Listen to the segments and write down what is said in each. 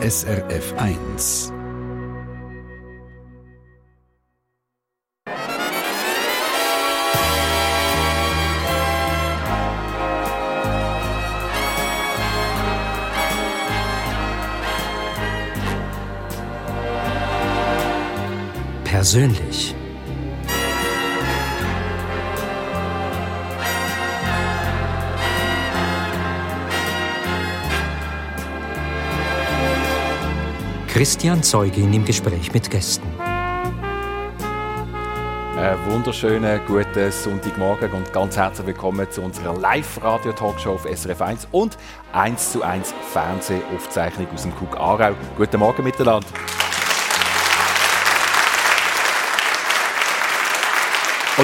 SRF 1. Persönlich. Christian Zeugin im Gespräch mit Gästen. Einen wunderschönen guten Sonntagmorgen und ganz herzlich willkommen zu unserer Live-Radio-Talkshow auf SRF 1 und 1 zu 1 Fernsehaufzeichnung aus dem Cook Aarau. Guten Morgen miteinander.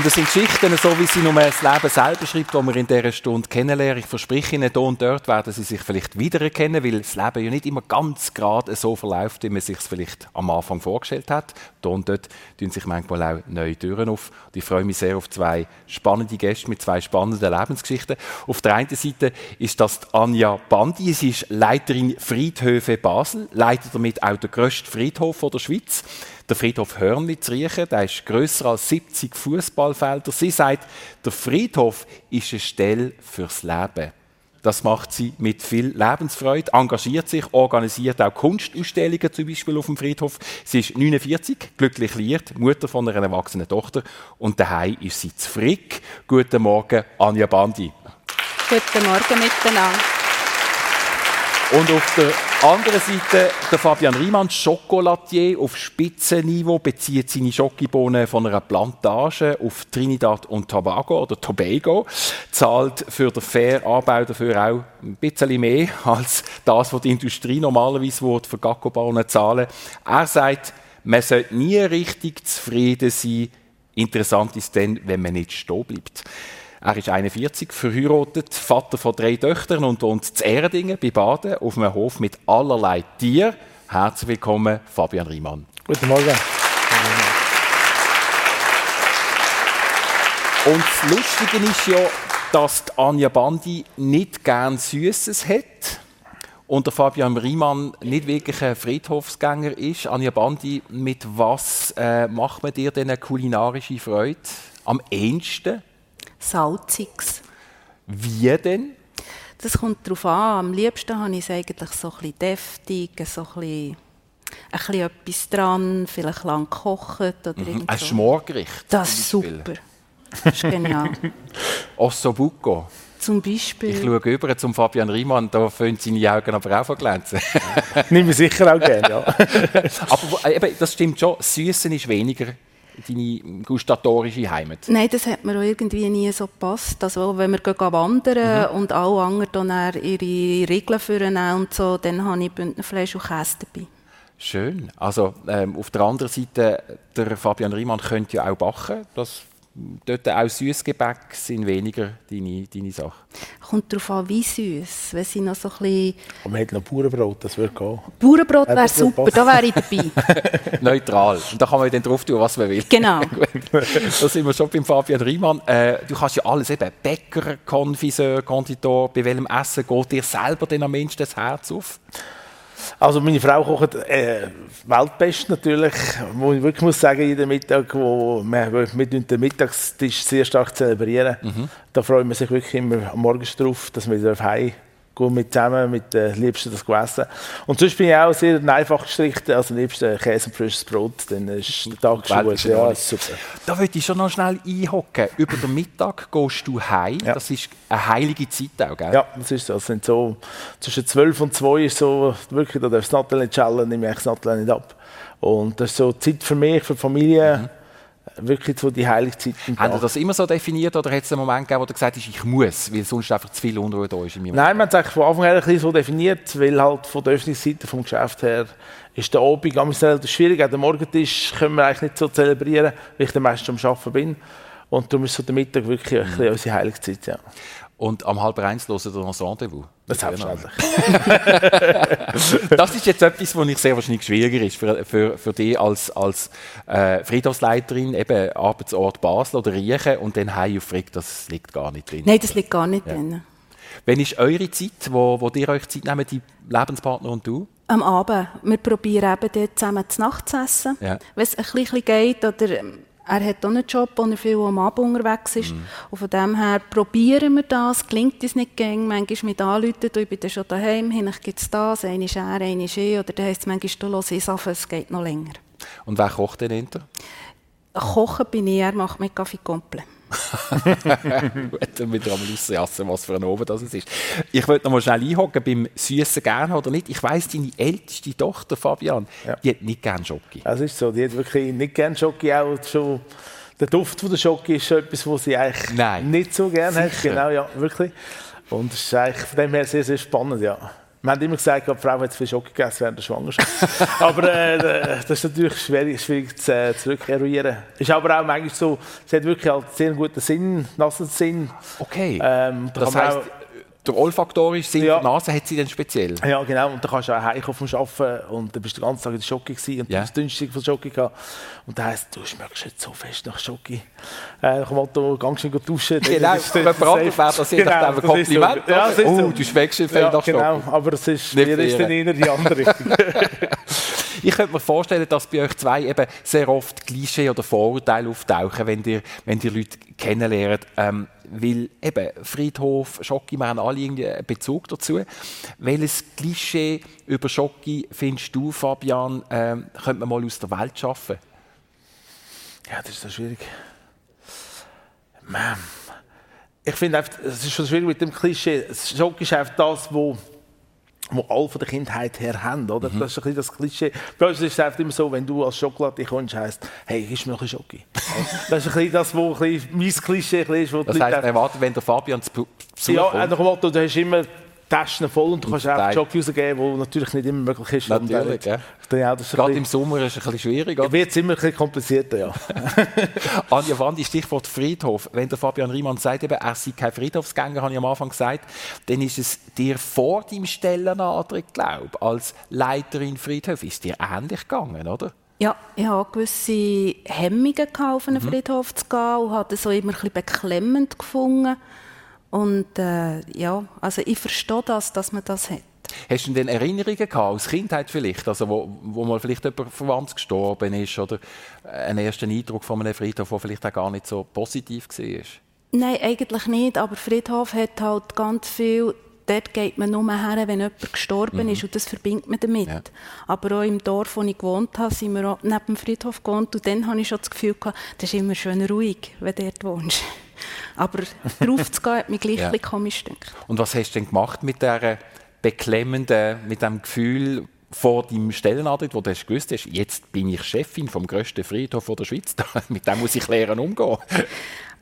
Und es sind Geschichten, so wie sie nur das Leben selber schreibt, die wir in dieser Stunde kennenlernen. Ich verspreche Ihnen, hier und dort werden Sie sich vielleicht wiedererkennen, weil das Leben ja nicht immer ganz gerade so verläuft, wie man sich es vielleicht am Anfang vorgestellt hat. Hier und dort tun sich manchmal auch neue Türen auf. Und ich freue mich sehr auf zwei spannende Gäste mit zwei spannenden Lebensgeschichten. Auf der einen Seite ist das Anja Bandi. Sie ist Leiterin Friedhöfe Basel, leitet damit auch den grössten Friedhof der Schweiz der Friedhof Hörnli zu riechen. Der ist grösser als 70 Fußballfelder. Sie sagt, der Friedhof ist eine Stelle fürs Leben. Das macht sie mit viel Lebensfreude, engagiert sich, organisiert auch Kunstausstellungen, zum Beispiel auf dem Friedhof. Sie ist 49, glücklich liiert, Mutter von einer erwachsenen Tochter und daheim ist sie zu Frick. Guten Morgen, Anja Bandi. Guten Morgen miteinander. Und auf der anderen Seite der Fabian Riemann, Schokolatier auf Spitzenniveau, bezieht seine Schokibohnen von einer Plantage auf Trinidad und Tobago oder Tobago, zahlt für den Fairanbau dafür auch ein bisschen mehr als das, was die Industrie normalerweise für Gacobohnen zahlen Er sagt, man sollte nie richtig zufrieden sein. Interessant ist dann, wenn man nicht stehen bleibt. Er ist 41, verheiratet, Vater von drei Töchtern und wohnt zu Erdingen bei Baden auf einem Hof mit allerlei Tieren. Herzlich willkommen, Fabian Riemann. Guten Morgen. Und das Lustige ist ja, dass Anja Bandi nicht gern Süßes hat und der Fabian Riemann nicht wirklich ein Friedhofsgänger ist. Anja Bandi, mit was äh, macht man dir denn eine kulinarische Freude am ehesten? Salziges. Wie denn? Das kommt darauf an. Am liebsten habe ich es eigentlich so ein bisschen deftig, so ein bisschen, ein bisschen etwas dran, vielleicht lang gekocht oder mhm. Ein Schmorgericht? Das ist super. Das ist genial. Ossobuco? Zum Beispiel. Ich schaue über zum Fabian Riemann, da fangen seine Augen aber auch glänzen. Nimm wir sicher auch gerne, ja. aber eben, das stimmt schon, Süßen ist weniger deine gustatorische Heimat? Nein, das hat mir auch irgendwie nie so gepasst. Also, wenn wir gehen wandern mhm. und alle anderen dann ihre Regeln führen und so, dann habe ich Bündnerfleisch und Käse dabei. Schön. Also ähm, auf der anderen Seite, der Fabian Riemann könnte ja auch backen. Das dort auch Süßgebäck sind weniger deine, deine Sache. Kommt darauf an, wie süß. Wenn sie noch so ein bisschen... Und man hat noch Bauernbrot, das würde gehen. Bauernbrot wäre super, da wäre ich dabei. Neutral. Und da kann man dann drauf tun, was man will. Genau. da sind wir schon beim Fabian Riemann. Äh, du kannst ja alles eben, Bäcker, Konfiseur, Konditor, bei welchem Essen geht dir selber denn am Mensch das Herz auf? Also meine Frau kocht äh, weltbest natürlich, wo ich wirklich muss sagen, jeden Mittag, wo wir, wir den Mittagstisch sehr stark zelebrieren, mhm. da freut man sich wirklich immer am Morgen drauf, dass wir wieder heim gut mit zusammen mit den Liebsten das gegessen. Und sonst bin ich auch sehr einfach gestrickt, also liebsten Käse und frisches Brot, dann ist der Tag schon gut. Ja, super. Da würde ich schon noch schnell einhocken. Über den Mittag gehst du heim, ja. das ist eine heilige Zeit auch, gell? Ja, das ist so. Das sind so zwischen 12 und 2 ist so, wirklich, da darf das Nattel nicht schellen, nehme ich das Nattel nicht ab. Und das ist so Zeit für mich, für die Familie. Mhm wirklich so die Heiligzeiten. Haben Sie das immer so definiert oder hat es einen Moment gegeben, wo du gesagt hast, ich muss, weil sonst einfach zu viel Unruhe da ist in meinem Nein, man hat es von Anfang an so definiert, weil halt von der Öffnungsseite vom Geschäft her ist der Abend relativ schwierig. Auch den Morgentisch können wir eigentlich nicht so zelebrieren, weil ich dann meistens am Arbeiten bin. Und darum ist so der Mittag wirklich ein bisschen unsere Heiligzeit. Ja. Und am halb eins hören wir noch Rendezvous. Selbstverständlich. das ist jetzt etwas, was ich sehr wahrscheinlich schwieriger ist für, für, für dich als, als äh, Friedhofsleiterin, eben Arbeitsort Basel oder Riechen und dann heim auf Frick, das liegt gar nicht drin. Nein, das liegt gar nicht ja. drin. Wenn ist eure Zeit, wo, wo ihr euch Zeit nehmt, die Lebenspartner und du? Am Abend. Wir probieren eben dort zusammen zu Nacht zu essen. Ja. Wenn es ein bisschen geht oder ähm, er hat auch einen Job, wo er viel am Abend unterwegs ist. Mhm. Und von dem her probieren wir das. Gelingt uns nicht gäng. Manchmal mit anrufen, ich bin dann schon daheim, hinten gibt es das, eine ist er, eine ist ich. Oder dann heisst es manchmal, du arbeite, es geht noch länger. Und wer kocht denn hinter? Kochen bin ich, er macht mit Kaffee komplett. Gut, dann wieder einmal auslassen, was für ein Oben das ist. Ich wollte noch mal schnell einhocken beim Süßen gerne oder nicht. Ich weiss, deine älteste Tochter, Fabian, Ja. die hat nicht gerne Schoki. Das ist so. Die hat wirklich nicht gerne Schoki. Auch schon der Duft von der Schoki ist schon etwas, was sie eigentlich Nein. nicht so gerne hat. Genau, ja, wirklich. Und es ist eigentlich von dem her sehr, sehr spannend, ja. Wir haben immer gesagt, die Frau hat zu viel Schoki gegessen während der Schwangerschaft. aber äh, das ist natürlich schwierig, schwierig zu äh, zurückeruieren. Ist aber auch manchmal so, sie hat wirklich halt sehr guten Sinn, nassen Sinn. Okay. Ähm, da das heisst, der olfaktorische Sinn Ja. der Nase hat sie dann speziell. Ja, genau. Und dann kannst du auch heimkommen vom Arbeiten und dann bist du den ganzen Tag in der Schoki gewesen und Ja. du hast Dünstig von Schoki gehabt. Und dann heisst, du schmeckst jetzt so fest nach Schoki. Äh, nach dem Motto, gehst du duschen. Genau, ist- das anderes ist- wäre das nachdem ein das ist so. Kompliment, Ja, ist Oh, so. du schmeckst viel ja, nach genau. Schoki. Aber es ist, Nicht ist dann eher die andere Richtung. Ich könnte mir vorstellen, dass bei euch zwei eben sehr oft Klischee oder Vorurteile auftauchen, wenn ihr, wenn ihr Leute kennenlernt. Ähm, weil eben Friedhof, Schocki, wir haben alle irgendwie einen Bezug dazu. Welches Klischee über Schocki findest du, Fabian, ähm, könnte man mal aus der Welt schaffen? Ja, das ist so schwierig. Man. Ich finde es ist schon schwierig mit dem Klischee. Schock ist einfach das, wo wo alle von der Kindheit her haben, oder? Mhm. Das ist ein bisschen das Klischee. Bei uns ist es einfach immer so, wenn du als Schokolade kommst, heisst, hey, gib mir noch ein Schoki. das ist ein bisschen das, bisschen mein Klischee ist, wo die Das Leute heisst, einfach- erwartet, wenn der Fabian zu Besuch ja, kommt. nach dem Motto, du hast immer Taschen voll und du kannst auch. Schoki rausgeben, was natürlich nicht immer möglich ist. Natürlich, ja. Ja, das ist ein Gerade im Sommer ist es ein bisschen schwierig. oder? wird es immer ein bisschen komplizierter, ja. Anja Wandi, Stichwort Friedhof. Wenn der Fabian Riemann sagt, eben, er sei kein Friedhofsgänger, habe ich am Anfang gesagt, dann ist es dir vor deinem Stellenantritt, glaube ich, als Leiterin Friedhof, ist dir ähnlich gegangen, oder? Ja, ich hatte gewisse Hemmungen, auf Mhm. einen Friedhof zu gehen und habe das so immer ein bisschen beklemmend gefunden. Und äh, ja, also ich verstehe das, dass man das hat. Hast du denn Erinnerungen gehabt, aus Kindheit vielleicht, also wo, wo mal vielleicht jemand verwandt gestorben ist oder einen ersten Eindruck von einem Friedhof, der vielleicht auch gar nicht so positiv war? Nein, eigentlich nicht, aber Friedhof hat halt ganz viel, dort geht man nur her, wenn jemand gestorben ist und das verbindet man damit. Ja. Aber auch im Dorf, wo ich gewohnt habe, sind wir auch neben dem Friedhof gewohnt und dann habe ich schon das Gefühl gehabt, das ist immer schön ruhig, wenn du dort wohnst. Aber drauf zu gehen, hat mich gleich Ja. komisch gedacht. Und was hast du denn gemacht mit dieser beklemmenden, mit dem Gefühl vor deinem Stellenantritt, wo du hast gewusst hast, jetzt bin ich Chefin vom grössten Friedhof der Schweiz, mit dem muss ich lernen umgehen.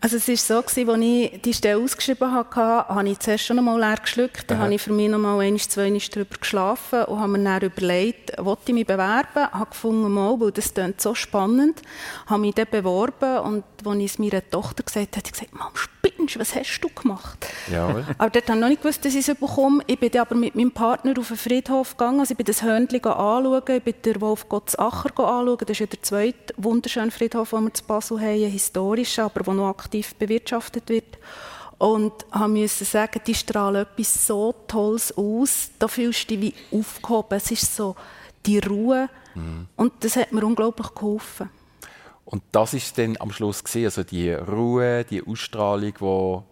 Also es war so, gewesen, als ich die Stelle ausgeschrieben hatte, habe ich zuerst schon einmal leer geschluckt. Dann habe ich für mich noch mal einmal, zweimal darüber geschlafen und habe mir dann überlegt, wollte ich mich bewerben? habe gefunden, mal, weil das klingt so spannend. habe mich dann beworben und als ich es meiner Tochter gesagt habe, hat sie gesagt, Mom, spinnst was hast du gemacht? Jawohl. Aber dort habe ich noch nicht gewusst, dass ich es bekomme. Ich bin aber mit meinem Partner auf den Friedhof gegangen. Also ich bin das Hörnchen anschauen, ich bin den Wolf Acher anschauen. Das ist ja der zweite wunderschöne Friedhof, den wir zu Basel haben, ein historischer, aber der noch aktiv bewirtschaftet wird. Und musste sagen, die strahlen etwas so Tolles aus. Da fühlst du dich wie aufgehoben. Es ist so die Ruhe. Und das hat mir unglaublich geholfen. Und das ist dann am Schluss gewesen, also die Ruhe, die Ausstrahlung, wo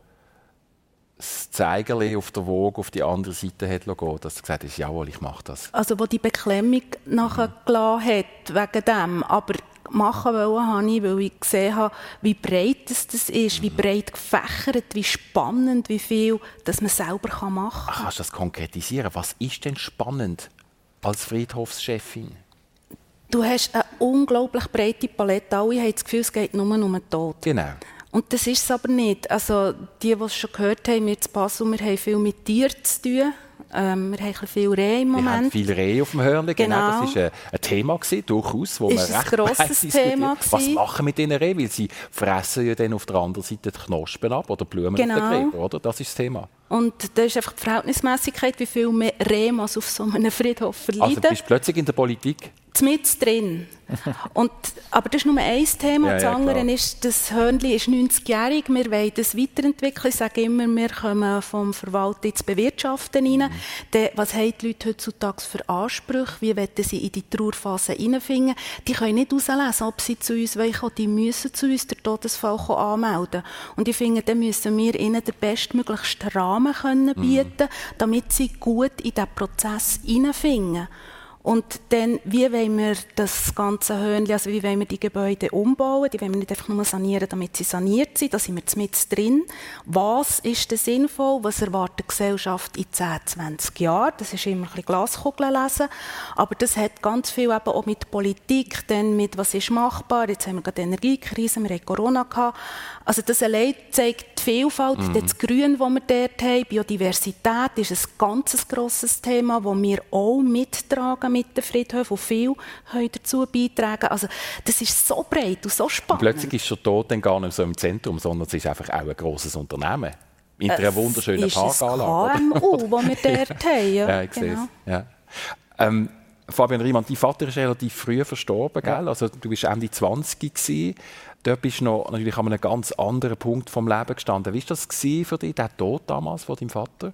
das Zeigerli auf der Woge auf die andere Seite hat gehen, dass du gesagt hast, jawohl, ich mache das. also wo die Beklemmung nachher gelassen hat, wegen dem. Aber machen habe ich, weil ich gesehen habe, wie breit es das ist, wie breit gefächert, wie spannend, wie viel dass man selber machen kann. Ach, kannst du das konkretisieren? Was ist denn spannend als Friedhofschefin? Du hast eine unglaublich breite Palette. Alle haben das Gefühl, es geht nur um den Tod. Genau. Und das ist es aber nicht. Also, die, die es schon gehört haben, wir zu Basel, wir haben viel mit Tieren zu tun. Ähm, wir haben viel Rehe im Wir haben Moment. viel Rehe auf dem Hörnchen, genau. Genau. Das war ein, ein Thema, gewesen, durchaus, wo Ist man recht grosses. Thema Was machen wir mit diesen Rehen? Weil sie fressen ja dann auf der anderen Seite die Knospen ab oder Blumen auf Genau. den Gräber, oder? Das ist das Thema. Und da ist einfach die Verhältnismäßigkeit, wie viel mehr Rehe man auf so einem Friedhof Also verleiden. du bist plötzlich in der Politik. Mit drin. Und, aber das ist nur ein Thema. Ja, das ja, andere klar. ist, das Hörnli ist 90-jährig. Wir wollen das weiterentwickeln. Ich sage immer, wir kommen vom Verwalten ins Bewirtschaften rein. Mhm. Dann, was haben die Leute heutzutage für Ansprüche? Wie wollen sie in die Trauerphase hineinfinden? Die können nicht herauslesen, ob sie zu uns wollen. Die müssen zu uns den Todesfall anmelden. Und ich finde, dann müssen wir ihnen den bestmöglichsten Rahmen können Mhm. bieten, damit sie gut in diesen Prozess hineinfinden. Und dann, wie wollen wir das ganze Höhnli, also wie wollen wir die Gebäude umbauen? Die wollen wir nicht einfach nur sanieren, damit sie saniert sind. Da sind wir mit drin. Was ist denn sinnvoll? Was erwartet die Gesellschaft in 10, 20 Jahren? Das ist immer ein bisschen Glaskugeln lesen. Aber das hat ganz viel eben auch mit Politik, dann mit was ist machbar. Jetzt haben wir gerade die Energiekrise, wir haben Corona gehabt. Also das allein zeigt die Vielfalt, das Grün, das wir dort haben. Biodiversität ist ein ganz grosses Thema, das wir auch mittragen mit den Friedhöfen, und viel dazu beitragen. Also das ist so breit und so spannend. Plötzlich ist der Tod dann gar nicht so im Zentrum, sondern es ist einfach auch ein grosses Unternehmen. In einer wunderschönen es ist ein Parkanlage. oder? KMU, das wir dort haben. Ja, Ja, ich sehe genau. es. Ja. Ähm, Fabian Riemann, dein Vater ist relativ früh verstorben, gell? Also du bist Ende 20 gewesen. Dort bist du noch natürlich an einem ganz anderen Punkt vom Leben gestanden. Wie war das für dich, der Tod damals von deinem Vater?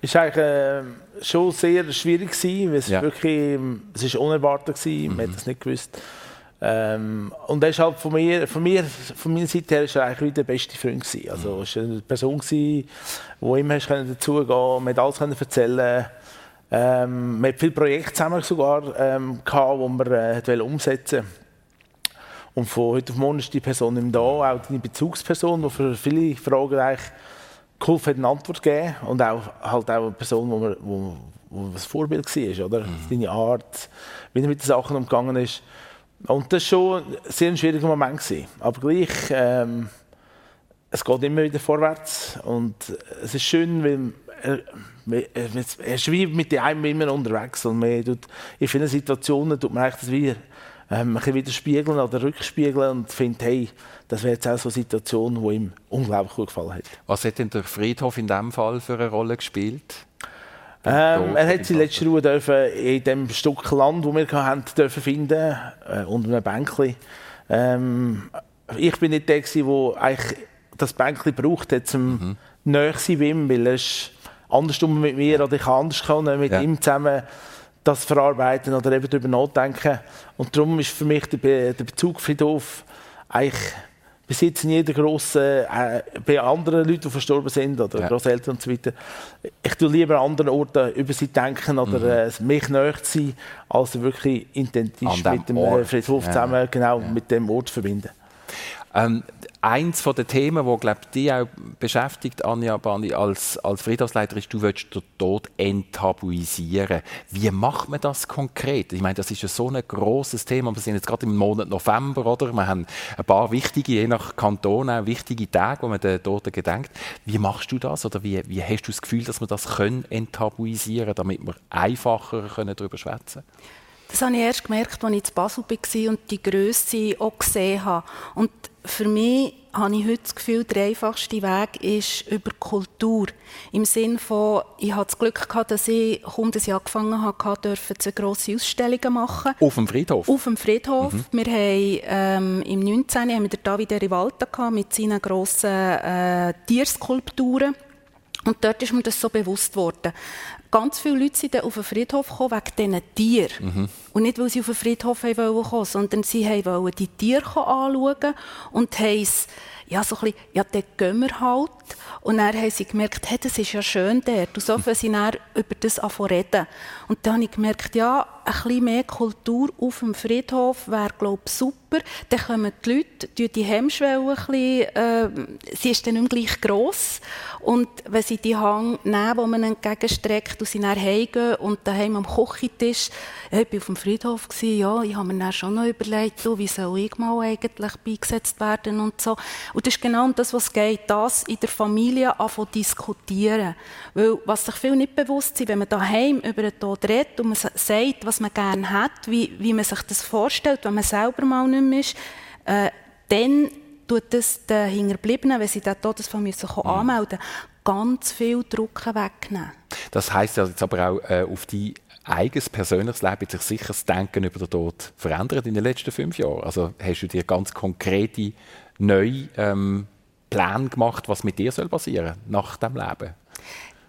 Es war eigentlich äh, schon sehr schwierig, gewesen, weil es Ja. wirklich es ist unerwartet war, man hat das nicht gewusst. Ähm, und er ist halt von mir, von mir, von meiner Seite her ist er eigentlich der beste Freund gewesen. Also es war eine Person, wo immer dazugehen, man hat alles können erzählen. Ähm, man hat viele Projekte zusammen sogar ähm, gehabt, die man äh, umsetzen. Und von heute auf morgen ist die Person mehr da, auch deine Bezugsperson, die für viele Fragen eigentlich geholfen hat, eine Antwort zu geben und auch, halt auch eine Person, wo, man, wo, wo ein Vorbild war, oder? Deine Art, wie er mit den Sachen umgegangen ist. Und das war schon ein sehr schwieriger Moment. Gewesen. Aber gleich, ähm, es geht immer wieder vorwärts und es ist schön, weil er, er, er ist wie mit einem immer unterwegs und man tut, in vielen Situationen tut man eigentlich das wie ähm, ein bisschen widerspiegeln oder rückspiegeln und findet, hey, das wäre jetzt auch so eine Situation, die ihm unglaublich gut gefallen hat. Was hat denn der Friedhof in dem Fall für eine Rolle gespielt? Ähm, er hat deinem letzte Ruhe dürfen in dem Stück Land, das wir hatten, dürfen finden, äh, unter einem Bänkli. Ähm, ich bin nicht der, der eigentlich das Bänkli braucht zum Mhm. näher zu sein weil er ist anders mit mir oder ich kann anders mit Ja. ihm zusammen das verarbeiten oder eben darüber nachdenken. Und darum ist für mich der, Be der Bezug Friedhof eigentlich bis jetzt in jeder grossen, äh, bei anderen Leuten, die verstorben sind oder Ja. Großeltern und so weiter, ich tue lieber an anderen Orten über sie denken oder äh, mich näher zu sein, als wirklich intensiv dem mit dem äh, Ort. Friedhof Ja. zusammen genau mit dem Ort verbinden. Ähm, eins von den Themen, wo glaub dich auch beschäftigt, Anja Bandi, als, als Friedhofsleiter, ist, du willst den Tod enttabuisieren. Wie macht man das konkret? Ich meine, das ist ja so ein großes Thema. Wir sind jetzt gerade im Monat November, oder? Wir haben ein paar wichtige, je nach Kanton auch wichtige Tage, wo man den Toten gedenkt. Wie machst du das? Oder wie, wie hast du das Gefühl, dass wir das können enttabuisieren, damit wir einfacher können darüber schwätzen? Das habe ich erst gemerkt, als ich in Basel war und die Grösse auch gesehen habe. Und für mich habe ich heute das Gefühl, der einfachste Weg ist über Kultur. Im Sinne von, ich hatte das Glück gehabt, dass ich kaum dass ich angefangen habe, durfte zwei grosse Ausstellungen machen. Auf dem Friedhof? Auf dem Friedhof. Wir haben ähm, im 19. haben wir David Rivalta gehabt, mit seinen grossen äh, Tierskulpturen. Und dort ist mir das so bewusst geworden. Ganz viele Leute sind dann auf den Friedhof gekommen wegen diesen Tieren. Und nicht, weil sie auf den Friedhof wollen kommen, sondern sie wollten die Tiere anschauen und haben es ja, so ein bisschen, ja, dort gehen wir halt. Und dann haben sie gemerkt, hey, das ist ja schön dort. Und so fangen sie dann über das reden. Und dann habe ich gemerkt, ja, ein bisschen mehr Kultur auf dem Friedhof wäre, glaube ich, super. Dann kommen die Leute, die die Hemmschwelle ein bisschen, äh, sie ist dann nicht gleich gross. Und wenn sie die Hang nehmen, die man entgegenstreckt, und sie dann heimgehen und daheim am Küchentisch, ich war auf dem Friedhof, gewesen, ja, ich habe mir dann schon noch überlegt, du, wie soll ich mal eigentlich beigesetzt werden und so. Und das ist genau das, was es geht, das in der Familie anfangen diskutieren. Weil, was sich viele nicht bewusst sind, wenn man daheim über den Tod redet und man sa- sagt, was man gerne hat, wie, wie man sich das vorstellt, wenn man selber mal nicht mehr ist, äh, dann tut das den Hinterbliebenen, wenn sie den Todesfall müssen kommen, anmelden ganz viel Druck wegnehmen. Das heißt ja jetzt aber auch äh, auf die eigenes persönliches Leben hat sich sicher das Denken über den Tod verändert in den letzten fünf Jahren. Also hast du dir ganz konkrete neue ähm, Pläne gemacht, was mit dir soll passieren nach dem Leben?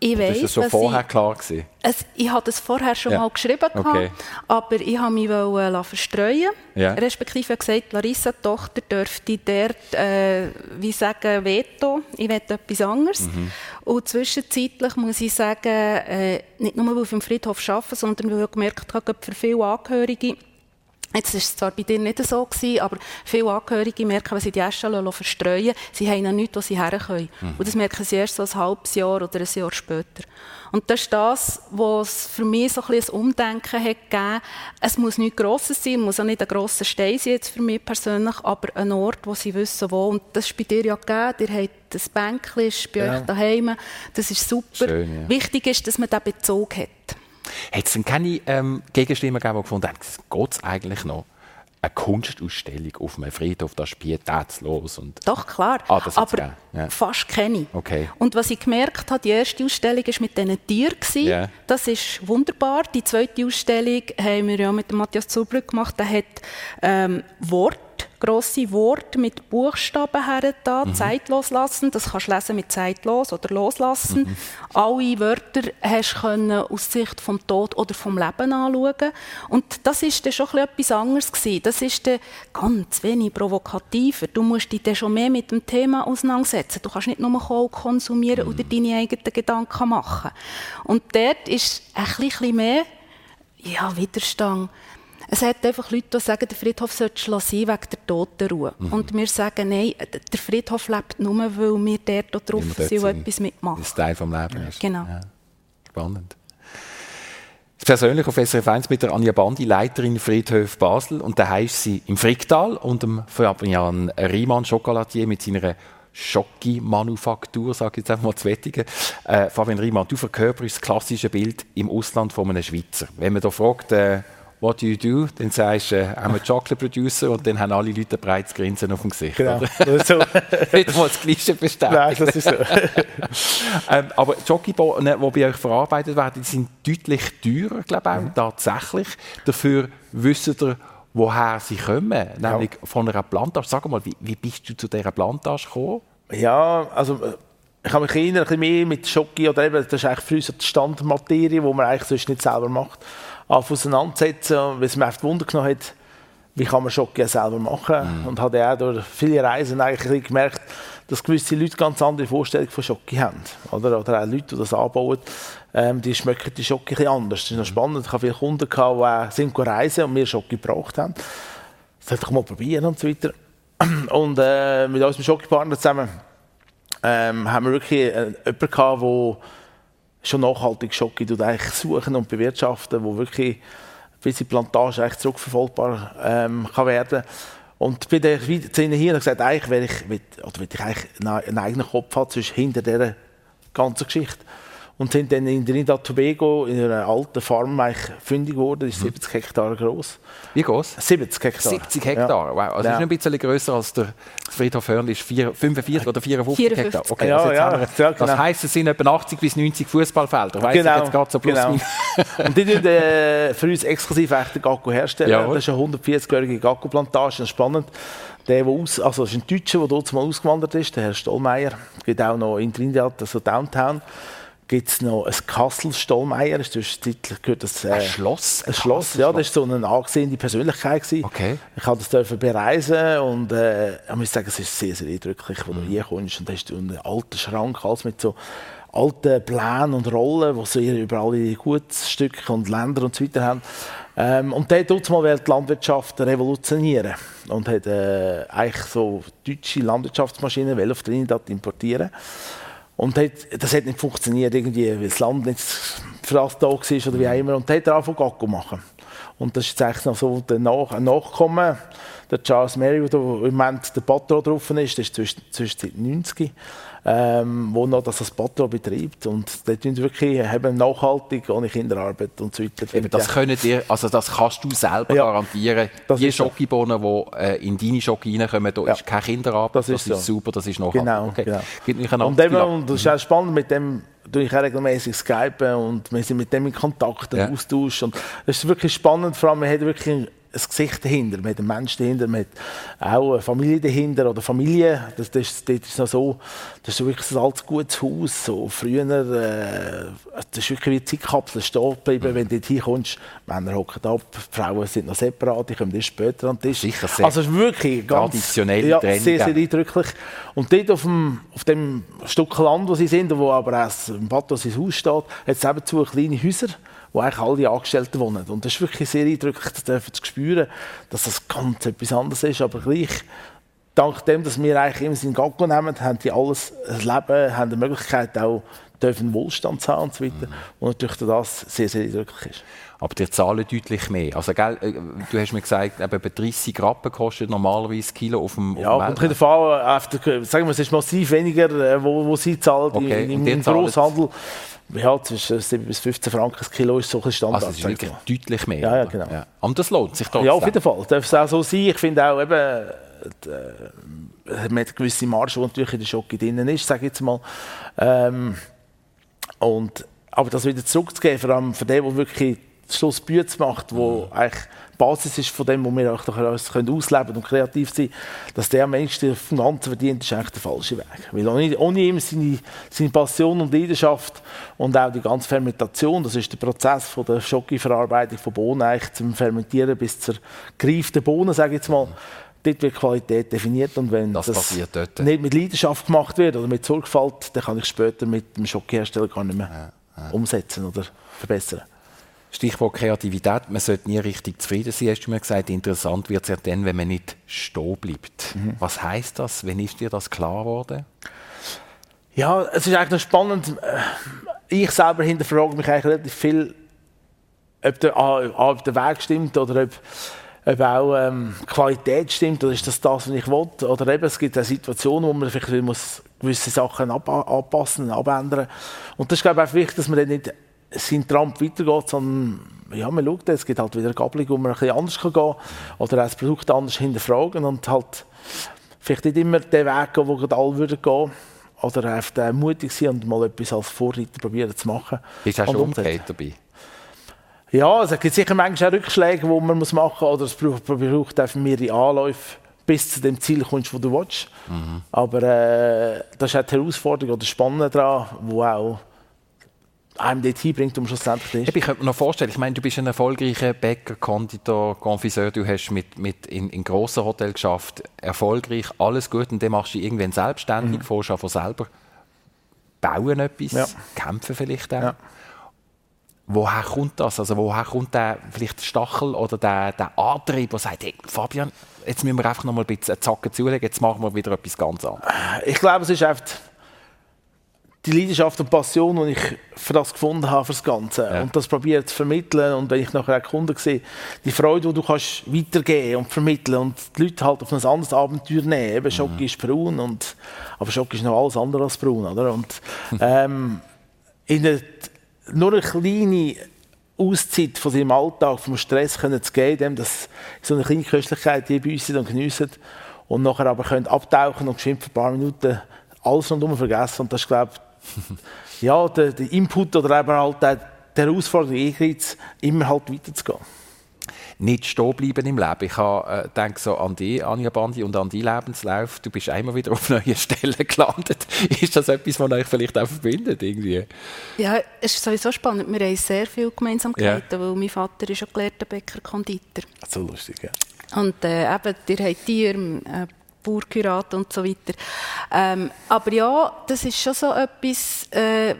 Ich weiß, ist das schon vorher ich, klar gewesen? Es, ich hatte es vorher schon ja. mal geschrieben, okay. aber ich wollte mich wollen, verstreuen. Ja. Respektive gesagt, Larissa, Tochter dürfte dort, äh, wie sagen, Veto. Ich will etwas anderes. Mhm. Und zwischenzeitlich muss ich sagen, äh, nicht nur, weil ich im Friedhof arbeite, sondern weil ich gemerkt habe, für viele Angehörige, Jetzt war es zwar bei dir nicht so, gewesen, aber viele Angehörige merken, wenn sie die Äste verstreuen sie haben noch nichts, wo sie herkommen. Mhm. Und das merken sie erst so ein halbes Jahr oder ein Jahr später. Und das ist das, was für mich so ein, ein Umdenken hat gegeben. Es muss nichts Grosses sein, es muss auch nicht ein grosser Stein sein jetzt für mich persönlich, aber ein Ort, wo sie wissen, wo. Und das ist bei dir ja gegeben. Ihr habt ein Bänkchen, bei ja. euch daheim. Das ist super. Schön, ja. Wichtig ist, dass man diesen Bezug hat. Hat es denn keine ähm, Gegenstimmen gegeben, die gefunden haben, geht es eigentlich noch? Eine Kunstausstellung auf einem Friedhof, das ist pietätslos. Und Doch, klar. Ah, aber ja. fast keine. Okay. Und was ich gemerkt habe, die erste Ausstellung war mit diesen Tieren. Yeah. Das ist wunderbar. Die zweite Ausstellung haben wir ja mit Matthias Zubrück gemacht. Der hat ähm, Wort grosse Worte mit Buchstaben her da, mhm. zeitlos lassen. Das kannst du lesen mit zeitlos oder loslassen. Mhm. Alle Wörter hast du aus Sicht vom Tod oder vom Leben anschauen. Und das ist dann schon etwas anderes gewesen. Das ist dann ganz wenig provokativer. Du musst dich dann schon mehr mit dem Thema auseinandersetzen. Du kannst nicht nur Kohl konsumieren mhm. oder deine eigenen Gedanken machen. Und dort ist ein bisschen mehr ja, Widerstand es hat einfach Leute, die sagen, der Friedhof sollte sein wegen der Totenruhe. Mhm. Und wir sagen, nein, der Friedhof lebt nur, weil wir dort drauf sind, sind und etwas mitmachen. Das ist Teil des Lebens. Genau. Ja. Spannend. Persönlich auf SRF 1 mit der Anja Bandi, Leiterin Friedhof Basel. Und da heißt sie im Fricktal und dem Fabian Riemann, Schokolatier mit seiner Schocki-Manufaktur, sage ich jetzt einfach mal zu Wettigen. Äh, Fabian Riemann, du verkörperst das klassische Bild im Ausland von einem Schweizer. Wenn man da fragt, äh, what do you do? Dann sagst du, äh, I'm a chocolate producer und dann haben alle Leute ein breites Grinsen auf dem Gesicht. Genau, so. Nicht mal das Gleiche bestätigt. Nein, das ist so. ähm, aber Jockeybohnen, die bei euch verarbeitet werden, die sind deutlich teurer, glaube ich, mhm. tatsächlich. Dafür wisst ihr, woher sie kommen, nämlich ja. von einer Plantage. Sag mal, wie, wie bist du zu dieser Plantage gekommen? Ja, also äh, ich habe mich erinnern, ein bisschen mehr mit Schocki oder eben, das ist eigentlich für uns die Standardmaterie, die man eigentlich sonst nicht selber macht auseinandersetzen, weil es mir Wunder genommen hat, wie kann man Schocke selber machen. Mhm. Und habe auch durch viele Reisen eigentlich gemerkt, dass gewisse Leute ganz andere Vorstellungen von Schocke haben. Oder, oder auch Leute, die das anbauen, ähm, die schmecken die Schocke ein anders. Das ist noch spannend. Ich habe viele Kunden, gehabt, die sind reisen und mir Schocke gebraucht haben. Das sollte ich mal probieren und so weiter. Und äh, mit unserem Schocke-Partner zusammen ähm, haben wir wirklich äh, jemanden gehabt, der schon nachhaltig Schocke eigentlich suchen und bewirtschaften, wo wirklich bis die Plantage eigentlich zurückverfolgbar ähm, kann werden. Und bei der Szene hier habe ich gesagt, eigentlich will ich, oder will ich eigentlich einen eigenen Kopf haben, zwischen hinter dieser ganzen Geschichte und sind dann in Trinidad Tobago in einer alten Farm fündig geworden. Die ist 70 mhm. Hektar groß. Wie groß? 70 Hektar. 70 Hektar, ja. wow. Also ja. ist ein bisschen größer als der Friedhof Hörnli, ist 45 oder 54, 54. Hektar. Okay, ja, also ja, wir, ja, genau. Das heisst, es sind etwa 80 bis 90 Fußballfelder. Weiss genau, jetzt gerade so plus genau. Und die tun äh, für uns exklusiv echten Gacko herstellen. Ja, das ist eine 140-jährige Gacko-Plantage. Das ist spannend. Der, der aus, also das ist ein Deutscher, der dort mal ausgewandert ist, der Herr Stollmeier. Geht auch noch in Trinidad, also Downtown gibt es noch ein Kassel Stollmeier, das ist gehört das, äh, ein Schloss? Ein Schloss, ja, das war so eine angesehene Persönlichkeit. Gewesen. Okay. Ich durfte das bereisen und äh, ich muss sagen, es ist sehr, sehr eindrücklich, wo mhm. du hier kommst und hast du einen alten Schrank, alles mit so alten Plänen und Rollen, die so überall ihre Gutsstücke und Länder und so weiter haben. Ähm, und der tut mal die Landwirtschaft revolutionieren und hat äh, eigentlich so deutsche Landwirtschaftsmaschinen auf Trinidad importieren und das hat nicht funktioniert, irgendwie, weil das Land nicht da war oder wie auch immer. Und dann hat er angefangen, Gacko machen. Und das ist jetzt noch so der Nach ein Nachkommen. Der Charles Merriweather, der im Moment der Patron drauf ist, der ist zwischen, zwischen 90 ähm, wo noch das Patron betreibt. Und dort sind wirklich haben nachhaltig, ohne Kinderarbeit und so weiter. Eben, das, können dir, also das kannst du selber ja, garantieren. Die Schokibohnen, die äh, in deine Schoki reinkommen, da ja. ist keine Kinderarbeit, das ist, das ist so. super, das ist nachhaltig. Genau, okay. genau. Und, eben, und das ist auch spannend mit dem tue ich regelmäßig Skype und wir sind mit dem in Kontakt und Ja. Austausch. Und es ist wirklich spannend, vor allem, man hat wirklich ein Gesicht dahinter, man hat einen Menschen dahinter, man hat auch eine Familie dahinter oder Familie. Das, das, ist- dort ist noch so, das ist so wirklich ein altes, gutes Haus. So früher, äh, das ist wirklich wie eine Zeitkapsel stehen geblieben, wenn du dort hinkommst. Männer hocken ab, die Frauen sind noch separat, die kommen erst später an den Tisch. Sicher sehr also es ist wirklich ganz traditionelle ja, Trennung, sehr, sehr eindrücklich. Und dort auf dem, auf dem Stück Land, wo sie sind, wo aber auch im Pathos sein Haus steht, hat es eben zwei kleine Häuser, wo eigentlich alle Angestellten wohnen. Und das ist wirklich sehr eindrücklich, das zu spüren, dass das ganz etwas anderes ist, aber gleich dank dem, dass wir eigentlich immer in Gang nehmen, haben die alles ein Leben, haben die Möglichkeit auch dürfen Wohlstand zu haben und so weiter. Und natürlich das sehr, sehr eindrücklich ist. Aber die zahlen deutlich mehr. Also, gell, äh, du hast mir gesagt, eben etwa 30 Rappen kostet normalerweise Kilo auf dem, Ja, auf dem kommt ein bisschen davon an, auf der- sagen wir, es ist massiv weniger, äh, wo, wo sie zahlen Okay, im, und im, Grosshandel. Ja, zwischen 7 bis 15 Franken das Kilo ist so ein Standard. Also, es ist wirklich deutlich mehr. Ja, ja, genau. Und das lohnt sich trotzdem. Ja, auf jeden Fall. Darf es auch so sein. Ich finde auch eben, die, äh, man hat eine gewisse Marge, die natürlich in der Schocke drin ist, sage ich jetzt mal. Ähm, und, aber das wieder zurückzugeben, vor allem für den, der wirklich Schluss Bütz macht, wo eigentlich die Basis ist von dem, wo wir auch uns können ausleben und kreativ sein dass der wenigsten vom Ganzen verdient, ist eigentlich der falsche Weg. Weil ohne, ohne ihm seine, seine Passion und Leidenschaft und auch die ganze Fermentation, das ist der Prozess von der Schokiverarbeitung von Bohnen eigentlich zum Fermentieren bis zur gereiften Bohnen, sage ich jetzt mal, dort wird Qualität definiert und wenn Das dort. nicht mit Leidenschaft gemacht wird oder mit Sorgfalt, dann kann ich später mit dem Schokihersteller gar nicht mehr umsetzen oder verbessern. Stichwort Kreativität. Man sollte nie richtig zufrieden sein, hast du mir gesagt. Interessant wird es ja dann, wenn man nicht stehen bleibt. Mhm. Was heißt das? Wann ist dir das klar geworden? Ja, es ist eigentlich noch spannend. Äh, Ich selber hinterfrage mich eigentlich relativ viel, ob der, ob der Weg stimmt oder ob, ob auch ähm, Qualität stimmt oder ist das das, was ich will. Oder eben, es gibt auch Situationen, wo man vielleicht muss gewisse Sachen ab, anpassen, abändern. Und das ist glaube ich auch wichtig, dass man dann nicht seinen Trump weitergeht, sondern ja, man schaut, es gibt halt wieder eine Gabelung, wo man ein bisschen anders gehen kann oder das Produkt anders hinterfragen und halt vielleicht nicht immer den Weg gehen, wo gerade alle würden gehen oder einfach mutig sein und mal etwas als Vorreiter probieren zu machen. Bist du schon umgekehrt dabei? Ja, es gibt sicher manchmal auch Rückschläge, die man muss machen muss, oder es braucht, braucht einfach mehrere Anläufe, bis zu dem Ziel kommst, wo du willst. Aber äh, das ist auch die Herausforderung oder das Spannende daran, wo auch einem dort hinbringt, um schlussendlich Ich könnte mir noch vorstellen, ich meine, du bist ein erfolgreicher Bäcker, Konditor, Confiseur, du hast mit, mit in, in grossen Hotels geschafft, erfolgreich, alles gut und dann machst du dich irgendwann selbstständig, mhm. von selber bauen etwas, Ja. kämpfen vielleicht auch. Ja. Woher kommt das? Also woher kommt der vielleicht der Stachel oder der, der Antrieb, der sagt, hey, Fabian, jetzt müssen wir einfach noch mal ein bisschen Zacken zulegen, jetzt machen wir wieder etwas ganz anderes. Ich glaube, es ist einfach die Leidenschaft und Passion, die ich für das gefunden habe, für das Ganze. Ja. Und das probiere zu vermitteln. Und wenn ich nachher auch Kunden sehe, die Freude, die du kannst weitergeben und vermitteln und die Leute halt auf ein anderes Abenteuer nehmen. Eben, Schock ist braun, und, aber Schock ist noch alles andere als braun. Oder? Und, ähm, in eine, nur eine kleine Auszeit von seinem Alltag, vom Stress können zu geben, dem, dass so eine kleine Köstlichkeit die bei uns und geniessen und nachher aber können abtauchen und geschwind für ein paar Minuten alles rundum vergessen. Und das ist, glaube ich, ja, der, der Input oder eben halt der, der Herausforderung, Ehrgeiz, immer halt weiterzugehen. Nicht stehen bleiben im Leben. Ich äh, denke so an dich, Anja Bandi, und an deinen Lebenslauf. Du bist einmal wieder auf neuen Stellen gelandet. ist das etwas, was euch vielleicht auch verbindet? Irgendwie? Ja, es ist sowieso spannend. Wir haben sehr viele Gemeinsamkeiten, weil mein Vater ist ein gelehrter Bäcker, Konditor. So lustig, ja. Und äh, eben, ihr habt Tiere, äh, Bauerkurat und so weiter. Ähm, aber ja, das ist schon so etwas, äh,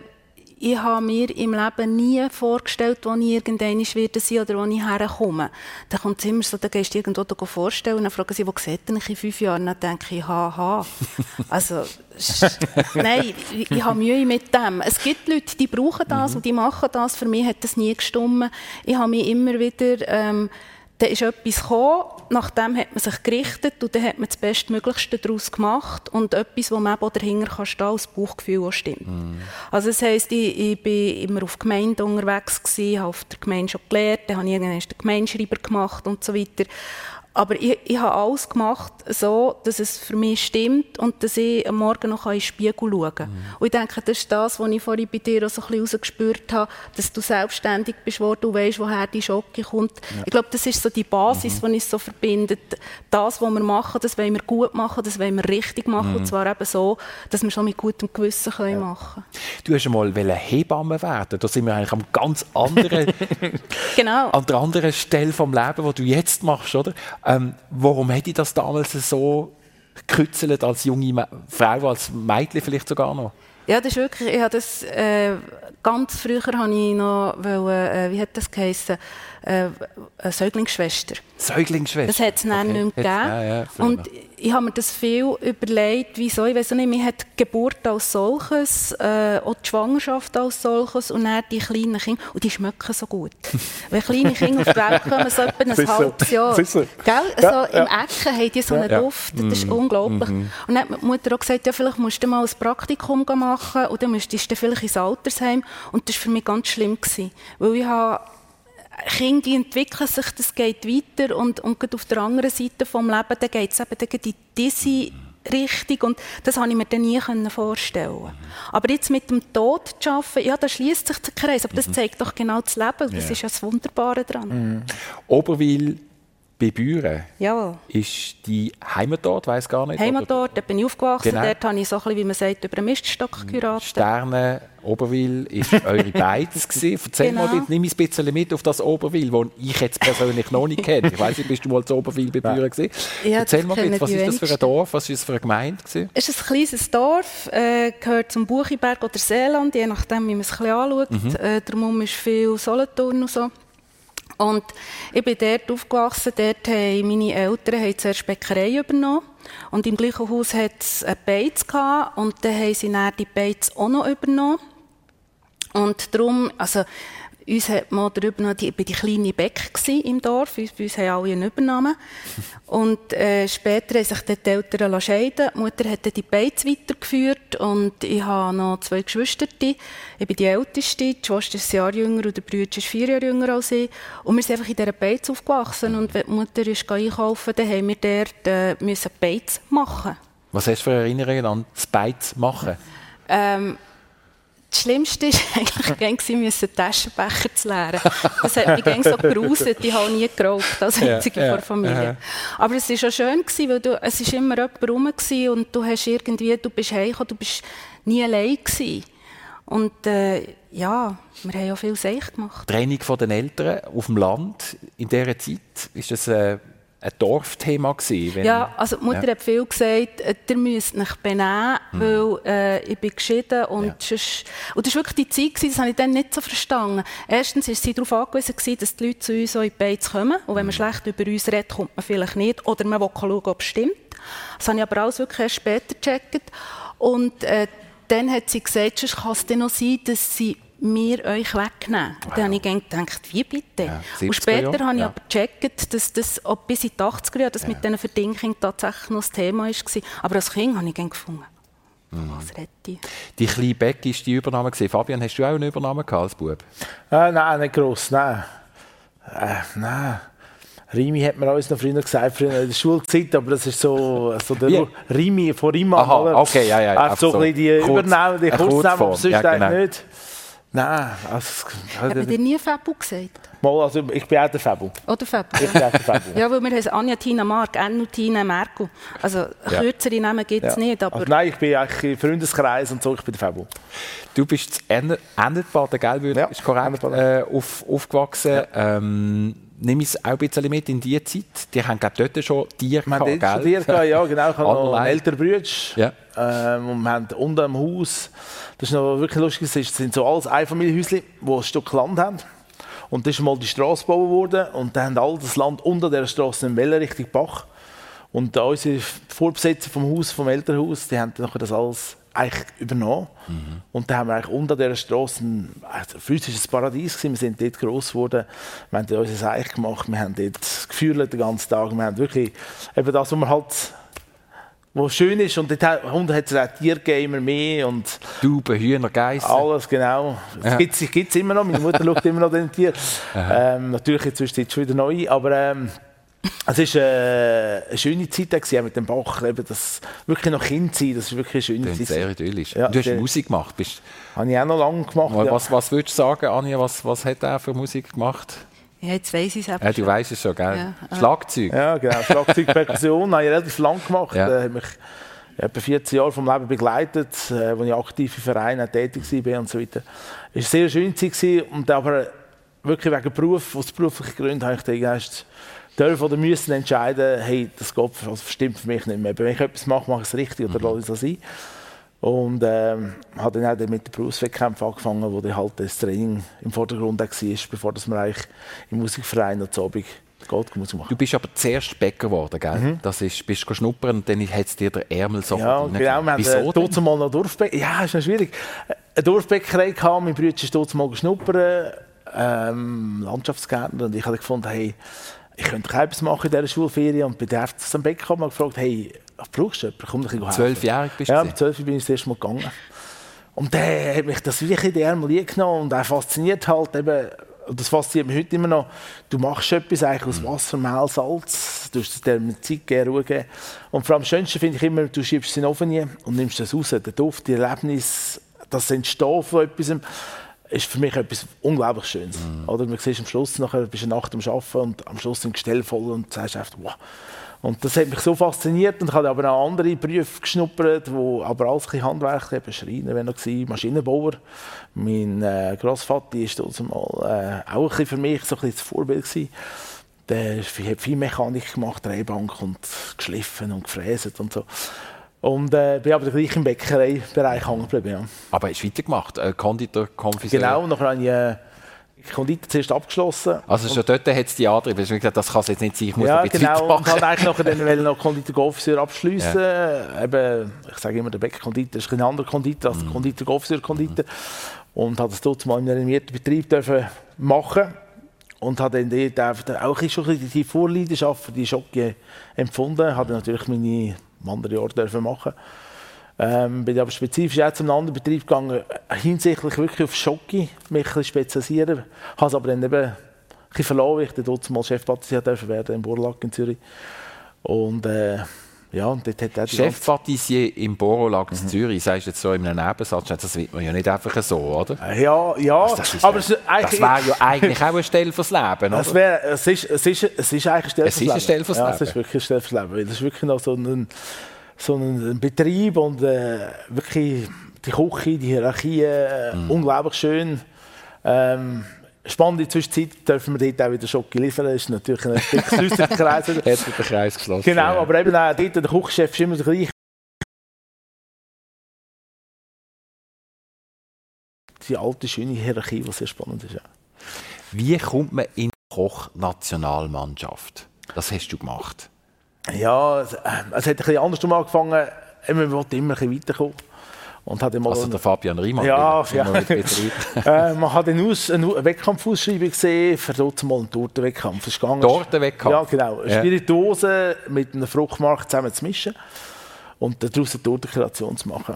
ich habe mir im Leben nie vorgestellt, wo ich irgendwann werde sein oder wo ich herkomme. Dann kommt es immer so, dann gehst du irgendwo da vorstellen und dann fragen sie, wo seht ihr euch in fünf Jahren? Dann denke ich, haha. Also, nein, ich, ich habe Mühe mit dem. Es gibt Leute, die brauchen das und die machen das. Für mich hat das nie gestummen. Ich habe mich immer wieder... Ähm, dann ist etwas gekommen, nach dem hat man sich gerichtet und dann hat man das Bestmöglichste daraus gemacht und etwas, wo man eben dahinter kann stehen, als Bauchgefühl auch stimmt. Also das heisst, ich, ich bin immer auf Gemeinde unterwegs gewesen, habe auf der Gemeinde schon gelernt, dann habe ich irgendwann den Gemeindeschreiber gemacht und so weiter. Aber ich, ich habe alles gemacht, so, dass es für mich stimmt und dass ich am Morgen noch in den Spiegel schauen kann. Mhm. Und ich denke, das ist das, was ich vorhin bei dir auch so ein bisschen rausgespürt habe, dass du selbstständig bist, wo du weißt, woher die Schocke kommt. Ja. Ich glaube, das ist so die Basis, mhm. die uns so verbindet. Das, was wir machen, das wollen wir gut machen, das wollen wir richtig machen. Mhm. Und zwar eben so, dass wir schon mit gutem Gewissen können ja. machen können. Du hast einmal Hebamme werden. Da sind wir eigentlich am ganz anderen, genau. an der anderen Stelle vom Leben, wo du jetzt machst, oder? Ähm, warum hätte ich das damals so gekützelt als junge Frau, als Mädchen vielleicht sogar noch? Ja, das ist wirklich, ich habe das, äh, ganz früher habe ich noch, wollen, äh, wie hat das geheißen, äh, eine Säuglingsschwester. Säuglingsschwester? Das hat es okay. nicht mehr gegeben. Ja, ja, und ich habe mir das viel überlegt, wieso, ich weiß nicht, mir hat die Geburt als solches, äh, auch die Schwangerschaft als solches und dann die kleinen Kinder, und die schmecken so gut. Wenn kleine Kinder auf die Welt kommen, so etwa ein halbes Jahr. Gell? Ja, so Im Ecken haben die so einen Duft, das ist mm. unglaublich. Mm -hmm. Und dann hat die Mutter auch gesagt, ja, vielleicht musst du mal ein Praktikum machen dann müsstest du vielleicht ins Altersheim. Und das war für mich ganz schlimm, gewesen, weil ich habe Kinder die entwickeln sich, das geht weiter und, und auf der anderen Seite vom Leben, da geht es eben in diese Richtung und das habe ich mir dann nie vorstellen Aber jetzt mit dem Tod zu arbeiten, ja, da schließt sich der Kreis, aber das mhm. zeigt doch genau das Leben, das ja. ist ja das Wunderbare daran. Mhm. Oberwil bei Büren Jawohl. ist die Heimatort, weiß gar nicht. Heimatort, dort bin ich aufgewachsen, genau. dort habe ich so ein bisschen, wie man sagt, über einen Miststock geheiratet. Sterne, Oberwil ist eure Beiz gewesen. Erzähl genau. mal, nimm ein bisschen mit auf das Oberwil, das ich jetzt persönlich noch nicht kenne. Ich weiß nicht, bist du mal zu Oberwil bei Büren gewesen? Ja, Erzähl mal bitte, was ist das für ein Dorf, was ist das für eine Gemeinde gewesen? Es ist ein kleines Dorf, äh, gehört zum Buchiberg oder Seeland, je nachdem, wie man es ein bisschen anschaut. Mhm. Äh, darum ist viel Solothurn und so. Und ich bin dort aufgewachsen, dort haben meine Eltern haben zuerst Bäckerei übernommen. Und im gleichen Haus hat es eine Beiz gehabt, und dann haben sie dann die Beiz auch noch übernommen. Und darum, also, uns hat man darüber noch, die, die kleine Beck im Dorf, uns, uns haben alle einen übernommen. Und äh, später haben sich die Eltern scheiden Die Mutter hat die Beiz weitergeführt und ich habe noch zwei Geschwister. Ich bin die Älteste, die Schwester ist ein Jahr jünger und der Bruder ist vier Jahre jünger als ich. Und wir sind einfach in dieser Beiz aufgewachsen und wenn die Mutter ist einkaufen dann haben wir dort äh, müssen Beiz machen. Was hast du für Erinnerungen an das Beiz machen? Ähm, das Schlimmste war eigentlich, müssen Taschenbecher zu leeren. Das hat mich so geruset. Ich habe nie geraucht, als einzige ja, ja, Familie. Ja. Aber es war auch schön, weil du, es war immer jemand rum und du hast irgendwie, du bist heimgekommen, du bist nie allein gewesen. Und äh, ja, wir haben ja viel Seich gemacht. Training von den Eltern auf dem Land in dieser Zeit, ist das... Äh ein Dorfthema gewesen? ja, also die Mutter ja. hat viel gesagt, äh, ihr müsst euch benehmen, mhm. weil äh, ich bin geschieden und, ja. sonst, und das war wirklich die Zeit, gewesen, das habe ich dann nicht so verstanden. Erstens war sie darauf angewiesen, gewesen, dass die Leute zu uns in die Beiz kommen und wenn man mhm. schlecht über uns redet, kommt man vielleicht nicht oder man will schauen, ob es stimmt. Das habe ich aber alles wirklich erst später gecheckt. Und äh, dann hat sie gesagt, sonst kann es dann noch sein, dass sie wir euch wegnehmen. Wow. Dann habe ich gedacht, wie bitte? Ja, und später habe ich ja. aber gecheckt, dass das bis in die 80er Jahre das ja. mit diesen Verdinking tatsächlich noch das Thema war. Aber als Kind habe ich gefunden, mhm. was rette ich? Die kleine Beck war die Übernahme. Fabian, hast du auch eine Übernahme als Bub? Äh, nein, nicht gross, nein. Äh, nein. Rimi hat man uns noch früher gesagt, früher in der Schulzeit, aber das ist so, so der yeah. Rimi von Rima. Aha, okay, ja, ja. Einfach so, so ein bisschen die Übernahme, die Kurznamen, aber sonst ja, genau. nicht. Nein, also... Haben wir nie Fabu gesagt? Mal, also ich bin auch der Fabu. Oder Fabu? Ich bin auch der Fabu. ja, weil wir haben Anja, Tina, Mark, Enno, Tina, Merkel. Also kürzere Namen gibt es ja. nicht, aber... Also nein, ich bin eigentlich im Freundeskreis und so, ich bin der Fabu. Du bist zu Ennerbaden, gell? Ja, ist korrekt, äh, auf, aufgewachsen. Ja. Ähm, nimm es auch ein bisschen mit in die Zeit. Die haben glaube dort schon Tiere gehabt, gell? Tiere ja genau. Ich habe noch einen älteren Bruder. Ja. Ähm, und wir haben unten im Haus, das ist noch wirklich lustig, das sind so alles Einfamilienhäuschen, die ein Stück Land haben. Und da ist mal die Straße gebaut worden und dann haben all das Land unter der Straße in Welle Richtung Bach. Und unsere Vorbesitzer vom Haus, vom Elternhaus, die haben dann das alles eigentlich übernommen. Mhm. Und dann haben wir eigentlich unter dieser Straße ein also physisches Paradies gewesen. Wir sind dort gross geworden. Wir haben dort unser Eich gemacht. Wir haben dort gefühlt den ganzen Tag. Wir haben wirklich eben das, was man halt wo schön ist und dort Hunde hat es auch Tiergamer mehr und Tauben, Hühner, Geissen. Alles, genau. Es ja. gibt es immer noch, meine Mutter schaut immer noch den Tier. ähm, natürlich inzwischen schon wieder neu, aber ähm, Es war äh, eine schöne Zeit gewesen, mit dem Bach. Eben das wirklich noch Kind sein, das ist wirklich eine schöne Zeit. sehr idyllisch. Ja, du hast sehr. Musik gemacht. Bist, Habe ich auch noch lange gemacht. ja. was, was würdest du sagen, Anja, was, was hat er für Musik gemacht? Ja, jetzt weiss ich es Ja, du weißt es schon, gell? Ja, äh. Schlagzeug. Ja, genau. Schlagzeug, Perkussion habe ich relativ lang gemacht. Ja. Äh, hat mich etwa 14 Jahre vom Leben begleitet, äh, als ich aktiv im Verein auch tätig war und so weiter. Es war eine sehr schöne Zeit gewesen, und aber wirklich wegen Beruf, aus beruflichen Gründen habe ich dann erst dürfen oder müssen entscheiden, hey, das geht, für- also stimmt für mich nicht mehr. Wenn ich etwas mache, mache ich es richtig oder lasse ich es sein. Und ähm, habe dann auch mit den Berufswettkämpfen angefangen, wo dann halt das Training im Vordergrund war, bevor dass man eigentlich im Musikverein noch zu Abend geht, Musik machen. Du bist aber zuerst Bäcker geworden, gell? Das ist, bist du schnuppern und dann hat es dir der Ärmel Mhm. Ja, genau. Wir Wieso hatten mal noch Dorfbäckerei. Ja, ist noch schwierig. Eine Dorfbäckerei gehabt, mein Bruder ist mal geschnuppern, ähm, Landschaftsgärtner. Und ich habe gefunden, hey, ich könnte doch etwas machen in dieser Schulferien. Und bei der am Bäcker habe ich gefragt, hey, brauchst du? jemanden? Komm, ich helfen. Zwölfjährig bist du Ja, mit zwölf bin ich das erste Mal gegangen. Und der hat mich das wirklich in die Ärmel genommen und auch fasziniert halt eben, und das fasziniert mich heute immer noch, du machst etwas eigentlich aus Wasser, Mehl, Salz, du hast dir mit Zeit geben, Ruhe geben. Und vor allem das Schönste finde ich immer, du schiebst es in den Ofen rein und nimmst das raus, der Duft, die Erlebnis, das Entstehen von etwas, ist für mich etwas unglaublich Schönes. Oder man siehst am Schluss, nachher bist du eine Nacht am Arbeiten und am Schluss sind Gestell voll und sagst einfach, wow. Und das hat mich so fasziniert und ich habe aber auch andere Berufe geschnuppert, wo aber alles ein Handwerk, eben Schreiner war noch, gewesen, Maschinenbauer. Mein äh, Grossvater ist dort mal, äh, auch ein für mich so ein bisschen das Vorbild gewesen. Der hat viel Mechanik gemacht, Drehbank und geschliffen und gefräset und so. Und äh, bin aber gleich im Bäckereibereich hängen geblieben. Ja. Aber hast du weitergemacht? Äh, Konditor, Konfiseur? Genau, nachher habe ich äh, Konditor zuerst abgeschlossen. Also schon dort hat es die angetrieben. Du hast gesagt, das kann es jetzt nicht sein, ich muss ja, ein bisschen genau. Und weitermachen. halt eigentlich nachher dann wollte noch Konditor-Offizier abschliessen. Eben, ich sage immer, der Bäcker-Konditor ist ein anderer Konditor als der Konditor-Offizier-Konditor. Und habe das dort mal in einem renommierten Betrieb dürfen machen und habe dann dort auch bisschen die Vorleidenschaft für die Schocke empfunden. Habe natürlich meine andere Jahre dürfen machen. Ähm, bin aber spezifisch auch zu einem anderen Betrieb gegangen, hinsichtlich wirklich auf Schocke, mich ein spezialisieren. Habe es aber dann eben ein verloren, weil ich dort mal Chefpatissier werden in Burlack in Zürich. Und äh, ja, und dort hat er Chefpatissier im Borolag Mhm. in Zürich, sagst du jetzt so in einem Nebensatz, das wird man ja nicht einfach so, oder? Ja, ja, Das, ist aber ja, das wäre ja eigentlich auch eine Stelle fürs Leben, oder? Es, wär, es, ist, es, ist, es ist eigentlich eine Stelle Es ist eine Stelle fürs ja, Leben. es ist wirklich eine Stelle fürs Leben. Das ist wirklich noch so ein, so ein Betrieb und äh, wirklich die Küche, die Hierarchie, äh, Mhm. unglaublich schön. Ähm, spannende Zwischenzeit dürfen wir dort auch wieder Schocke liefern. Das ist natürlich ein geschlossener Kreis. Hat der Kreis geschlossen. Genau, ja. aber eben auch dort, der Küchenchef ist immer der gleiche. Die alte, schöne Hierarchie, die sehr spannend ist. Ja. Wie kommt man in die Koch-Nationalmannschaft? Das hast du gemacht. Ja, es, äh, es hat ein bisschen andersrum angefangen. Man wollte immer ein bisschen weiterkommen. Und hat mal Also der Fabian Riemann. Ja, immer ja. äh, man hat einen, Aus, einen Wettkampfausschreibung gesehen für dort mal einen Tortenwettkampf. Ist Tortenwettkampf? Ja, genau. Eine Ja. Spirituose mit einem Fruchtmarkt zusammen zu mischen und daraus eine Tortenkreation zu machen.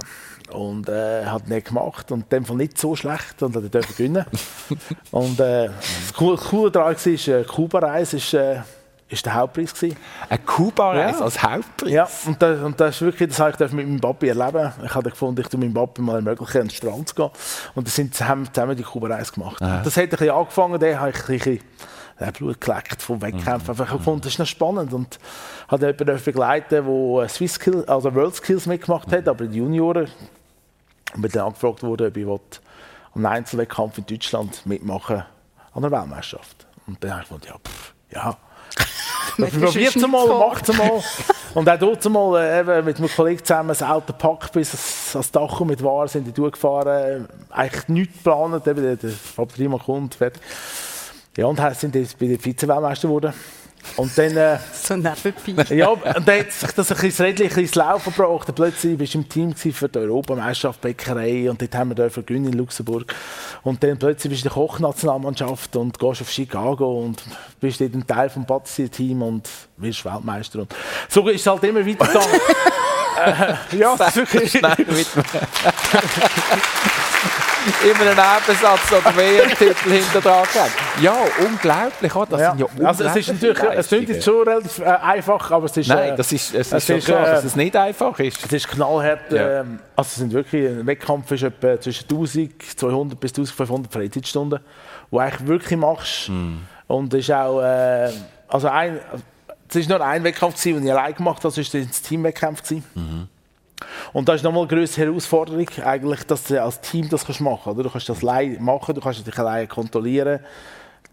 Und äh, hat nicht gemacht und in dem Fall nicht so schlecht und hat dürfen gewinnen. und äh, das Coole, Coole daran war, äh, Kuba-Reise ist, äh, ist der Hauptpreis gewesen. Ein Kuba-Reis Ja. als Hauptpreis? Ja, und das, und das ist wirklich, das habe ich mit meinem Papi erleben. Ich habe gefunden, ich tue meinem Papi mal ermöglichen, an den Strand zu gehen. Und dann sind, haben wir zusammen die Kuba-Reise gemacht. Und Das hat ein bisschen angefangen, da habe ich ein bisschen äh, Blut geleckt vom Wettkämpfen. Einfach gefunden, das ist noch spannend. Und habe jemanden dürfen begleiten, der Swiss Skill, also World Skills mitgemacht hat, aber in den Junioren. Und bin dann angefragt worden, ob ich am Einzelwettkampf in Deutschland mitmachen an der Weltmeisterschaft. Und dann habe ich gedacht, ja, pff, ja. Probiert es mal, macht es mal. Und auch dort mal äh, eben mit einem Kollegen zusammen das Auto gepackt bis ans- ans Dach mit Waren sind die durchgefahren. Eigentlich nichts geplant, eben der, der Fabrima kommt, fertig. Ja, und sind jetzt bei der Vize-Weltmeister geworden. Und dann, äh, So nebenbei. ja, und dann hat sich das ein bisschen Rädchen ein bisschen ins Laufen gebracht. Und plötzlich bist du im Team für die Europameisterschaft Bäckerei und dort haben wir dürfen gewinnen in Luxemburg. Und dann plötzlich bist du in der Kochnationalmannschaft und gehst auf Chicago und bist dort ein Teil vom Patissier-Team und wirst Weltmeister. Und so ist es halt immer weitergegangen. äh, ja, das ist wirklich... Immer einen Nebensatz oder WM-Titel hinter dran. Ja, unglaublich. Oder? Das Ja. sind ja Also es ist natürlich, es klingt jetzt schon relativ äh, einfach, aber es ist, Nein, äh, das ist, es es ist schon ist, klar, äh, dass es nicht einfach ist. es ist knallhart. Ja. Ähm, also es sind wirklich, ein Wettkampf ist etwa zwischen 1200 bis 1500 Freizeitstunden, wo du eigentlich wirklich machst. Hm. Und es ist auch, äh, also ein, es ist nur ein Wettkampf den ich allein gemacht habe, das war das Teamwettkampf. Mhm. Und das ist nochmal eine größere Herausforderung, eigentlich, dass du als Team das kannst machen kannst. Du kannst das allein machen, du kannst dich allein kontrollieren.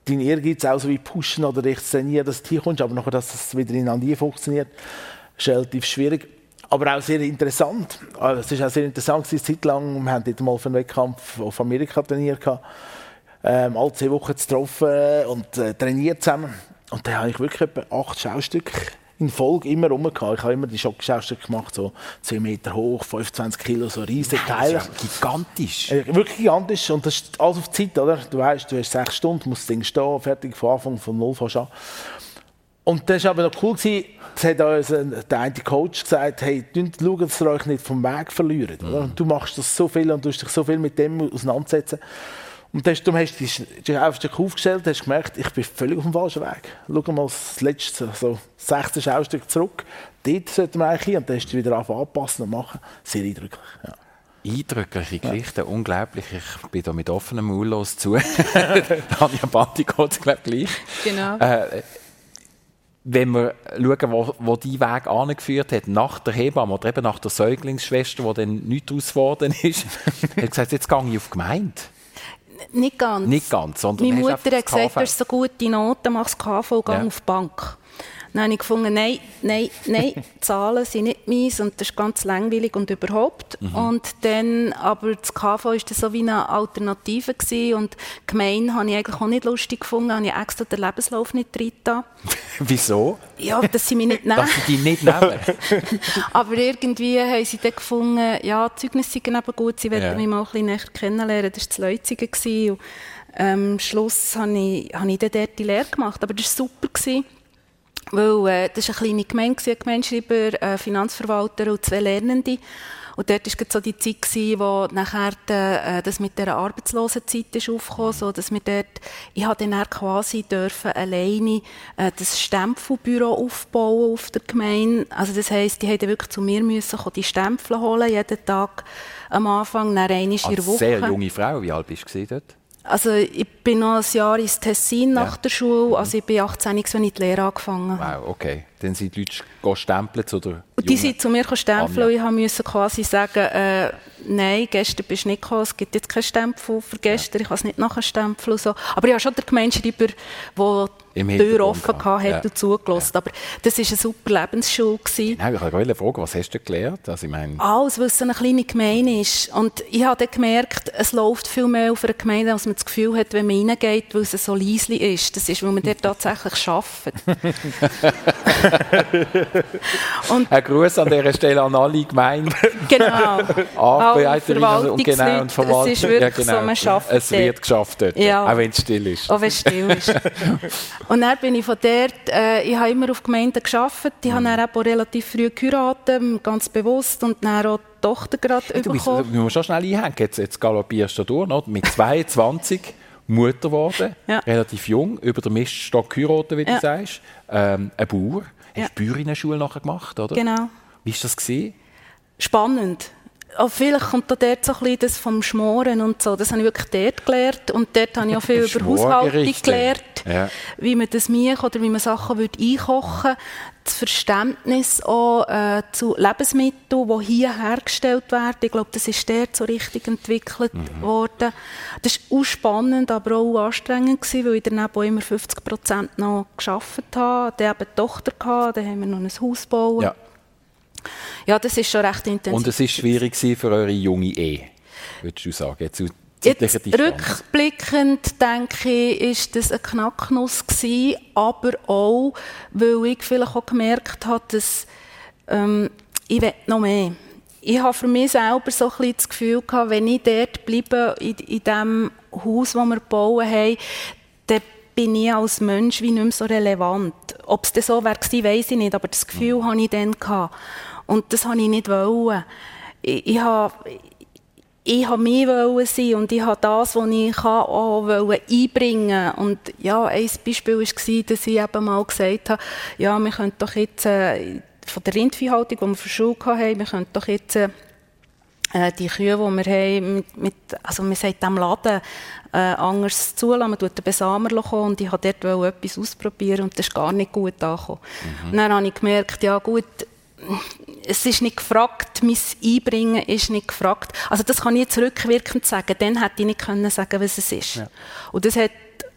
Dein Ehrgeiz auch so wie pushen oder dich trainieren, dass du hier kommst, aber nachher, dass das wieder ineinander funktioniert, ist relativ schwierig. Aber auch sehr interessant. Also, Es ist auch sehr interessant, eine Zeit lang, wir haben dort mal für einen Wettkampf auf Amerika trainiert, ähm, alle zwei Wochen zu treffen und äh, trainiert zusammen. Und da habe ich wirklich etwa acht Schaustücke in Folge immer rum gehabt. Ich habe immer die Schockschaustücke gemacht, so 10 Meter hoch, 25 Kilo, so riesige Teile. gigantisch. Äh, Wirklich gigantisch und das ist alles auf Zeit, oder? Du weißt, du hast sechs Stunden, musst das Ding stehen, fertig von Anfang von null fast an. Und das war aber noch cool, gewesen, das hat uns der eine Coach gesagt, hey, schaut, dass ihr euch nicht vom Weg verliert. Oder? Du machst das so viel und du hast dich so viel mit dem auseinandersetzen. Und das, darum hast du dich dich einfach aufgestellt, hast gemerkt, ich bin völlig auf dem falschen Weg. Schau mal das letzte, so 16 Schaustück zurück. Dort sollten wir eigentlich hin und dann hast du wieder anpassen und machen. Sehr eindrücklich. Ja. Eindrückliche Geschichten, unglaublich. Ich bin da mit offenem Maul los zu. Anja Bandi geht glaube gleich. Genau. Äh, wenn wir schauen, wo, wo die Weg angeführt hat, nach der Hebamme oder eben nach der Säuglingsschwester, wo dann nichts daraus geworden ist, hat gesagt, jetzt gehe ich auf die Gemeinde. Nicht ganz. Nicht ganz, Meine Mutter hat gesagt, du hast so gute Noten, machst KV, geh Ja. auf die Bank. Dann habe ich gefunden, nein, nein, nein, Zahlen sind nicht meins und das ist ganz langweilig und überhaupt. Mhm. Und dann, aber das KV war dann so wie eine Alternative gewesen und gemein habe ich eigentlich auch nicht lustig gefunden, habe ich extra den Lebenslauf nicht drin getan. Wieso? Ja, dass sie mich nicht nehmen. Dass sie die nicht nehmen. Aber irgendwie haben sie dann gefunden, ja, die Zeugnisse sind eben gut, sie wollten Ja. mich mal ein bisschen näher kennenlernen. Das war das Leuzigen. gewesen. Und, ähm, am Schluss habe ich, habe ich dann dort die Lehre gemacht. Aber das war super. Gewesen, weil äh, das war eine kleine Gemeinde, ein Gemeindeschreiber, ein Finanzverwalter und zwei Lernende. Und dort war so die Zeit, gewesen, wo nachher die, äh, das mit der Arbeitslosenzeit ist aufgekommen, so dass wir dort, ich habe dann quasi dürfen alleine äh, das Stempelbüro aufbauen auf der Gemeinde. Also das heisst, die mussten wirklich zu mir müssen kommen, die Stempel holen, jeden Tag am Anfang, dann einmal in der Als Woche. sehr junge Frau, wie alt bist du dort? Also ich bin noch ein Jahr ins Tessin nach Ja. der Schule, also ich bin 18, als ich die Lehre angefangen habe. Wow, okay. Dann sind die Leute stempeln zu der Und die sind zu mir stempeln und ich musste quasi sagen, äh, nein, gestern bist du nicht gekommen, es gibt jetzt keinen Stempel für gestern, ich kann es nicht nachher stempeln und so. Aber ich habe schon den Gemeinschreiber, der die Tür offen gehabt, ja. und zugelassen. Aber das war eine super Lebensschule. Gewesen. Nein, ich wollte fragen, was hast du gelernt? Also, ich meine, Alles, weil es so eine kleine Gemeinde ist. Und ich habe dann gemerkt, es läuft viel mehr auf einer Gemeinde, als man das Gefühl hat, wenn man reingeht, weil es so leise ist. Das ist, weil man dort tatsächlich arbeitet. und ein Gruß an dieser Stelle an alle Gemeinden. genau, alle Arbeiterinnen und genau und Verwaltungsleute, es ist wirklich so, man arbeitet Es wird geschafft dort, Ja. auch wenn es still ist. Auch wenn es still ist. und dann bin ich von dort, äh, ich habe immer auf Gemeinden gearbeitet, ich habe dann auch relativ früh geheiratet, ganz bewusst, und dann auch die Tochter gerade Du bist, du musst schon schnell einhängen. Jetzt, jetzt galoppierst du durch, oder? mit 22 Mutter geworden, Ja. relativ jung, über den Miststock geheiratet, wie du Ja. sagst. Ähm, ein Bauer. Ja. Hast du Bäuerinnenschule nachher gemacht, oder? Genau. Wie war das? Gewesen? spannend. Auch vielleicht kommt da dort so ein bisschen das vom Schmoren und so. Das habe ich wirklich dort gelernt. Und dort habe ich auch viel über Haushaltung gelernt. Ja. Wie man das mich oder wie man Sachen würde einkochen Das Verständnis auch äh, zu Lebensmitteln, die hier hergestellt werden. Ich glaube, das ist dort so richtig entwickelt Mhm. worden. Das war auch spannend, aber auch anstrengend, gewesen, weil ich daneben auch immer 50 Prozent noch gearbeitet habe. Dann eben die Tochter, gehabt, dann haben wir noch ein Haus gebaut. Ja. Ja, das ist schon recht intensiv. Und es war schwierig für eure junge Ehe, würdest du sagen, jetzt Jetzt rückblickend denke ich, ist das ein Knacknuss gewesen, aber auch, weil ich vielleicht auch gemerkt habe, dass ähm, ich will noch mehr. Ich habe für mich selber so ein bisschen das Gefühl gehabt, wenn ich dort bleibe, in, in dem Haus, das wir gebaut haben, dann bin ich als Mensch wie nicht mehr so relevant. Ob es dann so wäre weiss ich nicht, aber das Gefühl hatte ich dann. Gehabt. Und das wollte ich nicht. Wollen. Ich, ich habe ich habe mich sein und ich habe das, was ich kann, auch einbringen Und ja, ein Beispiel war, dass ich eben mal gesagt habe, ja, wir können doch jetzt äh, von der Rindviehhaltung, die wir verschult haben, wir können doch jetzt äh, die Kühe, die wir haben, mit, also wir sagen dem Laden äh, anders zulassen. Man tut den Besamer kommen und ich wollte dort etwas ausprobieren und das ist gar nicht gut angekommen. Mhm. Und dann habe ich gemerkt, ja gut, es ist nicht gefragt, mein Einbringen ist nicht gefragt. Also das kann ich jetzt rückwirkend sagen, dann hätte ich nicht können sagen, was es ist. Ja. Und das hat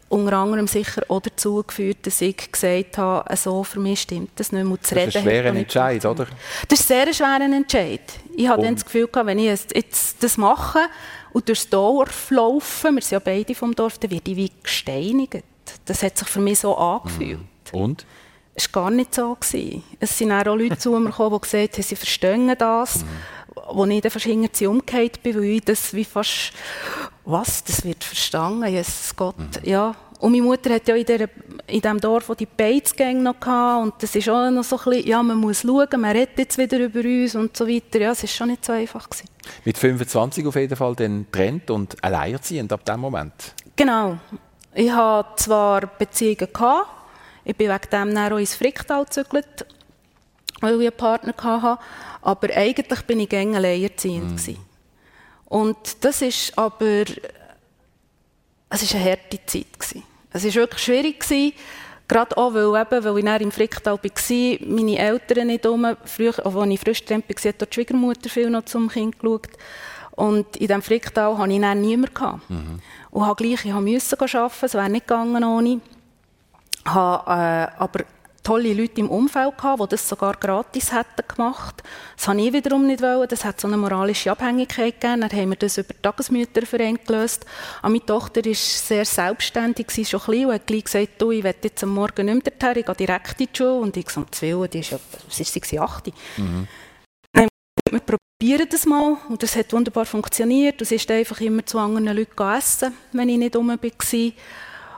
unter anderem sicher auch dazu geführt, dass ich gesagt habe, so für mich stimmt das nicht mehr. Zu das ist ein schwerer Entscheid, oder? Das ist sehr ein schwerer Entscheid. Ich hatte dann das Gefühl, wenn ich jetzt das mache und durchs Dorf laufe, wir sind ja beide vom Dorf, dann werde ich wie gesteinigt. Das hat sich für mich so angefühlt. Und? Es war gar nicht so. Gewesen. Es sind auch Leute zu mir gekommen, die gesagt haben, sie verstehen das. Mhm. Wo ich dann hinter sie umgekehrt bin, weil ich das wie fast, was, das wird verstanden, Jesus Gott, mhm. ja. Und meine Mutter hat ja in, der, in diesem Dorf auch die Beizgänge noch gehabt und das ist auch noch so ein bisschen, ja, man muss schauen, man redet jetzt wieder über uns und so weiter. Ja, es ist schon nicht so einfach gewesen. Mit 25 auf jeden Fall dann trennt und alleinerziehend ab dem Moment? Genau. Ich hatte zwar Beziehungen gehabt, ich bin wegen dem dann auch ins Fricktal gezügelt, weil ich einen Partner hatte. Aber eigentlich bin ich gerne alleinerziehend. Mm. Und das ist aber es ist eine harte Zeit. Gewesen. Es war wirklich schwierig. Gewesen, gerade auch, weil, eben, weil ich dann im Fricktal war, meine Eltern nicht um. Früher, als ich frisch getrennt war, hat die Schwiegermutter viel noch zum Kind geschaut. Und in diesem Fricktal hatte ich dann niemanden. Mhm. Und habe gleich, ich musste arbeiten, es wäre nicht gegangen ohne habe äh, aber tolle Leute im Umfeld gehabt, die das sogar gratis hätten gemacht. Das habe ich wiederum nicht wollen. Das hat so eine moralische Abhängigkeit gegeben. Dann haben wir das über den Tagesmütterverein gelöst. Aber meine Tochter war sehr selbstständig, sie schon klein und hat gleich gesagt, du, ich will jetzt am Morgen nicht mehr dorthin, ich gehe direkt in die Schule. Und ich gesagt, zwei, die ist ja, was ist sie, acht. Mhm. wir probieren das mal und das hat wunderbar funktioniert. Du ist einfach immer zu anderen Leuten essen, wenn ich nicht rum war.